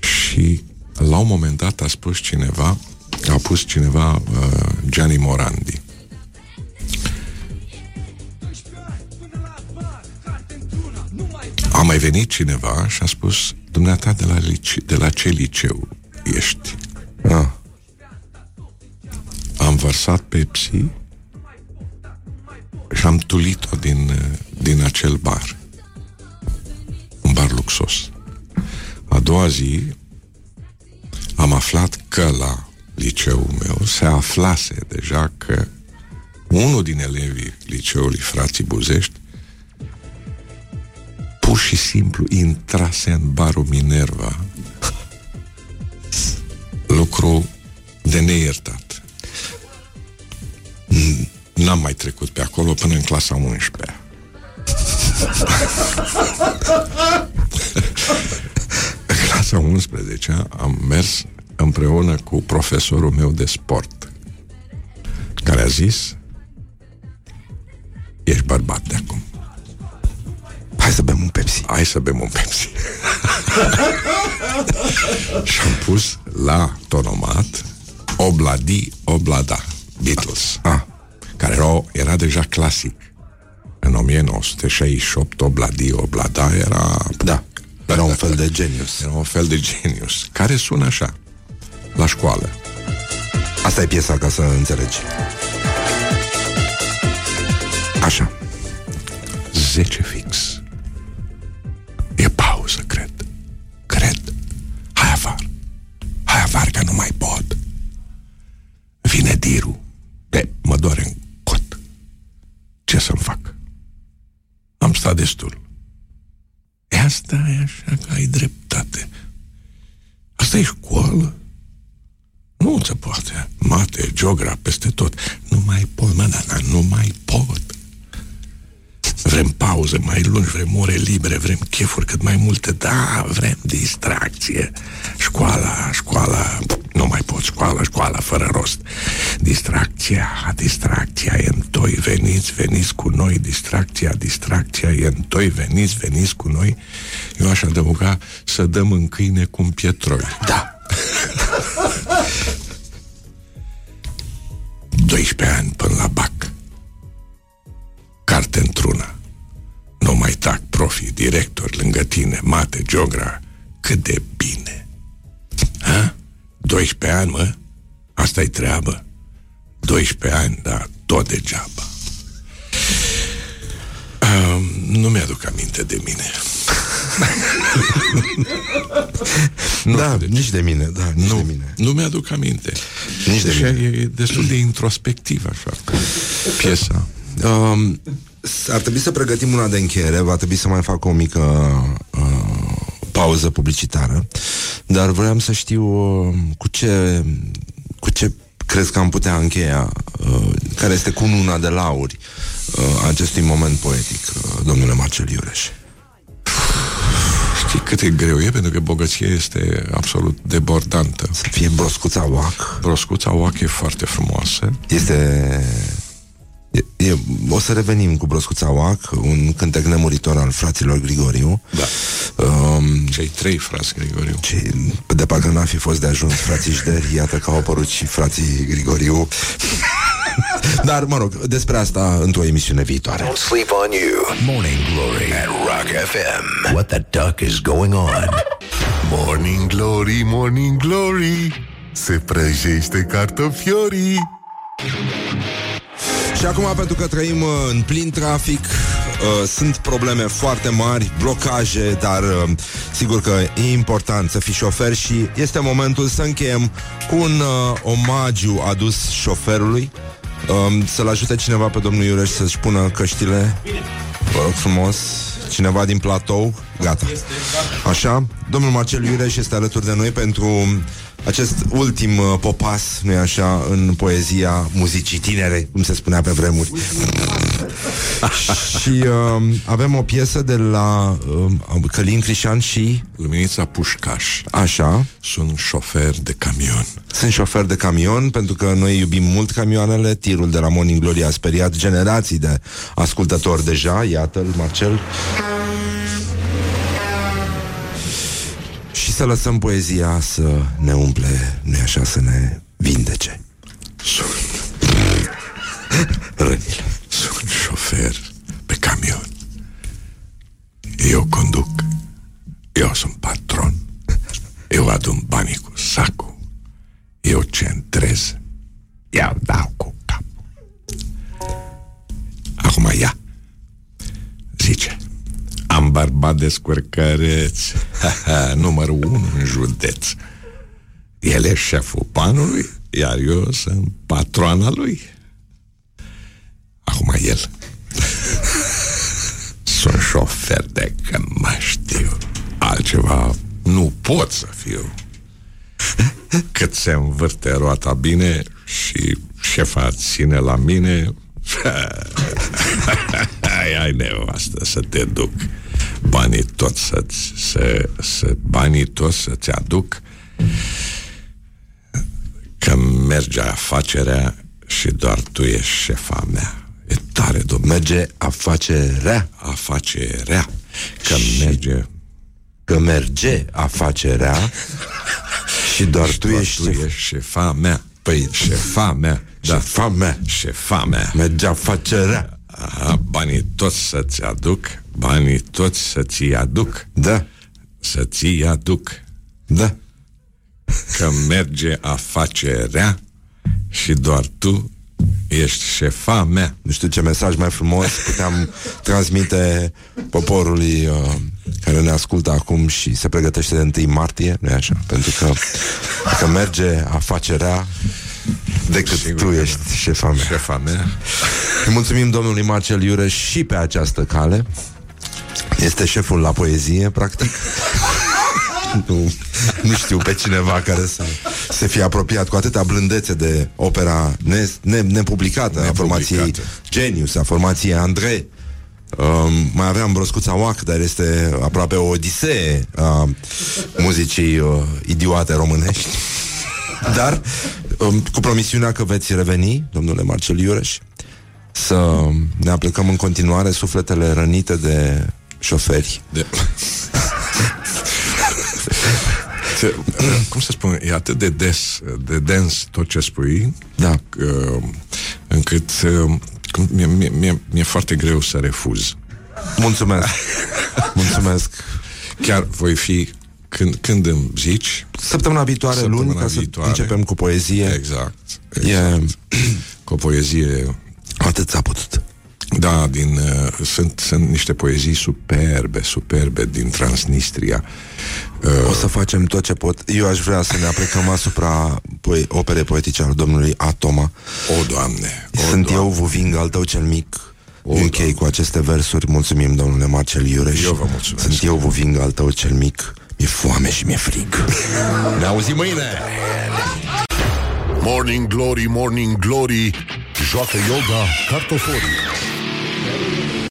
Și la un moment dat a spus cineva a pus cineva uh, Gianni Morandi. A mai venit cineva și a spus dumneata de la, lice- de la ce liceu ești? Ah. am vărsat Pepsi și am tulit-o din, uh, din acel bar. Un bar luxos. A doua zi am aflat că la liceul meu se aflase deja că unul din elevii liceului Frații Buzești pur și simplu intrase în barul Minerva lucru de neiertat. N- N-am mai trecut pe acolo până în clasa 11 În clasa 11 am mers împreună cu profesorul meu de sport care a zis ești bărbat de acum. Hai să bem un Pepsi. Hai să bem un Pepsi. Și am pus la tonomat Obladi Oblada Beatles ah. Care era, era deja clasic. În 1968 Obladi Oblada era Da Era un fel de genius. Era un fel de genius. Care sună așa La școală. Asta e piesa ca să înțelegi. Așa. 10 fix. E pauză, cred. Cred. Hai afară. Hai afară că nu mai pot. Vine dirul. E, mă doare în cot. Ce să-mi fac? Am stat destul. E asta e așa că ai dreptate. Asta e școală Nu se poate Mate, geogra, peste tot Nu mai pot, mă, da, nu mai pot Vrem pauze mai lungi, vrem ore libere, vrem chefuri cât mai multe, da, vrem distracție. Școala, școala, nu mai pot, școala, școala, fără rost. Distracția, distracția e întoi, veniți, veniți cu noi, distracția, distracția e întoi, veniți, veniți cu noi. Eu aș adăuga să dăm în câine cu un pietroi. Da. 12 ani până la BAC. Carte într-una. Nu mai tac profi, directori lângă tine, mate, geogra. Cât de bine. Ha? 12 ani, mă? Asta-i treabă. 12 ani, dar tot degeaba. Um, nu mi-aduc aminte de mine. nu da, de nici de mine, da, nici nu, de mine. Nu mi-aduc aminte. Nici de Deși mine. E destul de introspectiv, așa, piesa. Um, ar trebui să pregătim una de încheiere, va trebui să mai fac o mică uh, pauză publicitară, dar vreau să știu uh, cu ce cu ce crezi că am putea încheia, uh, care este cununa de lauri uh, a acestui moment poetic, uh, domnule Marcel Iureș. Știi cât e greu e? Pentru că bogăția este absolut debordantă. Să fie broscuța oac. Broscuța oac e foarte frumoasă. Este... E, e, o să revenim cu Broscuța Oac, un cântec nemuritor al fraților Grigoriu. Da. Um, Cei trei frați Grigoriu. Cei, de parcă n-ar fi fost de ajuns frații Jderi, iată că au apărut și frații Grigoriu. Dar, mă rog, despre asta într-o emisiune viitoare. Don't sleep on you. Morning Glory at Rock FM. What the duck is going on? Morning Glory, Morning Glory Se prăjește cartofiorii Și acum, pentru că trăim uh, în plin trafic, uh, sunt probleme foarte mari, blocaje, dar uh, sigur că e important să fii șofer și este momentul să încheiem cu un uh, omagiu adus șoferului. Um, să-l ajute cineva pe domnul Iureș să-și pună căștile. Vă rog frumos. Cineva din platou. Gata. Așa. Domnul Marcel Iureș este alături de noi pentru acest ultim uh, popas, nu-i așa, în poezia muzicii tinere, cum se spunea pe vremuri. și uh, avem o piesă de la uh, Călin Crișan și... Luminița Pușcaș. Așa. Sunt șofer de camion. Sunt șofer de camion pentru că noi iubim mult camioanele. Tirul de la Morning Glory a speriat generații de ascultători deja. Iată-l, Marcel. Și să lăsăm poezia să ne umple, nu așa, să ne vindece. Sunt. Rănile. Sunt șofer pe camion. Eu conduc. Eu sunt patron. Eu adun banii cu sacul. Eu centrez. Eu dau cu cap Acum ia. Zice Am bărbat descurcăreț Numărul unu în județ. El e șeful panului Iar eu sunt patroana lui. Acum el. Sunt șofer de că mă știu Altceva nu pot să fiu. Cât se învârte roata bine Și șefa ține la mine ai, ai nevastă să te duc Banii toți să-ți să, să, Banii toți să-ți aduc Că merge afacerea Și doar tu ești șefa mea. E tare, domnule Merge afacerea. Afacerea. Că Și- merge Că merge afacerea Și doar tu doar ești tu ești șefa mea. Păi șefa mea da. Șefa mea. Șefa mea. Merge afacerea. Aha, banii toți să-ți aduc Banii toți să-ți aduc. Da, Să-ți aduc. Da. Că merge afacerea Și doar tu ești șefa mea. Nu știu ce mesaj mai frumos puteam transmite poporului uh, care ne ascultă acum și se pregătește de 1 martie, nu așa? Pentru că că merge afacerea decât Sigur tu că ești șefa mea. Șefa mea. Îi mulțumim domnului Marcel Iureș și pe această cale. Este șeful la poezie, practic. nu, nu știu pe cineva care să se fie apropiat cu atâta blândețe de opera ne, ne, nepublicată a formației Genius, a formației Andrei. Um, mai aveam Broscuța Oac, dar este aproape o odisee a muzicii uh, idiote românești. Dar um, cu promisiunea că veți reveni, domnule Marcel Iureș, să ne aplicăm în continuare sufletele rănite de șoferi. de... Te- Cum să spun, e atât de des, de dens tot ce spui Da. că încât uh, cum- mi-e, mi-e, mi-e, mi-e foarte greu să refuz. Mulțumesc. Mulțumesc. Chiar voi fi când, când îmi zici Săptămâna viitoare, Săptămâna luni, ca să viitoare. începem cu poezie. Exact, E... Cu o poezie Atât s-a putut Da, din, uh, sunt, sunt niște poezii superbe, superbe din Transnistria. Uh, O să facem tot ce pot. Eu aș vrea să ne aplicăm asupra poe- opere poetice al domnului Atoma. O, Doamne o, Sunt eu, Vuving, al tău cel mic. O, Închei cu aceste versuri. Mulțumim, domnule Marcel Iureș. Eu vă mulțumesc. Sunt eu, Vuving, al tău cel mic. Mi-e foame și mi-e frig. Ne auzim mâine! Morning Glory, Morning Glory Joacă yoga cartoforii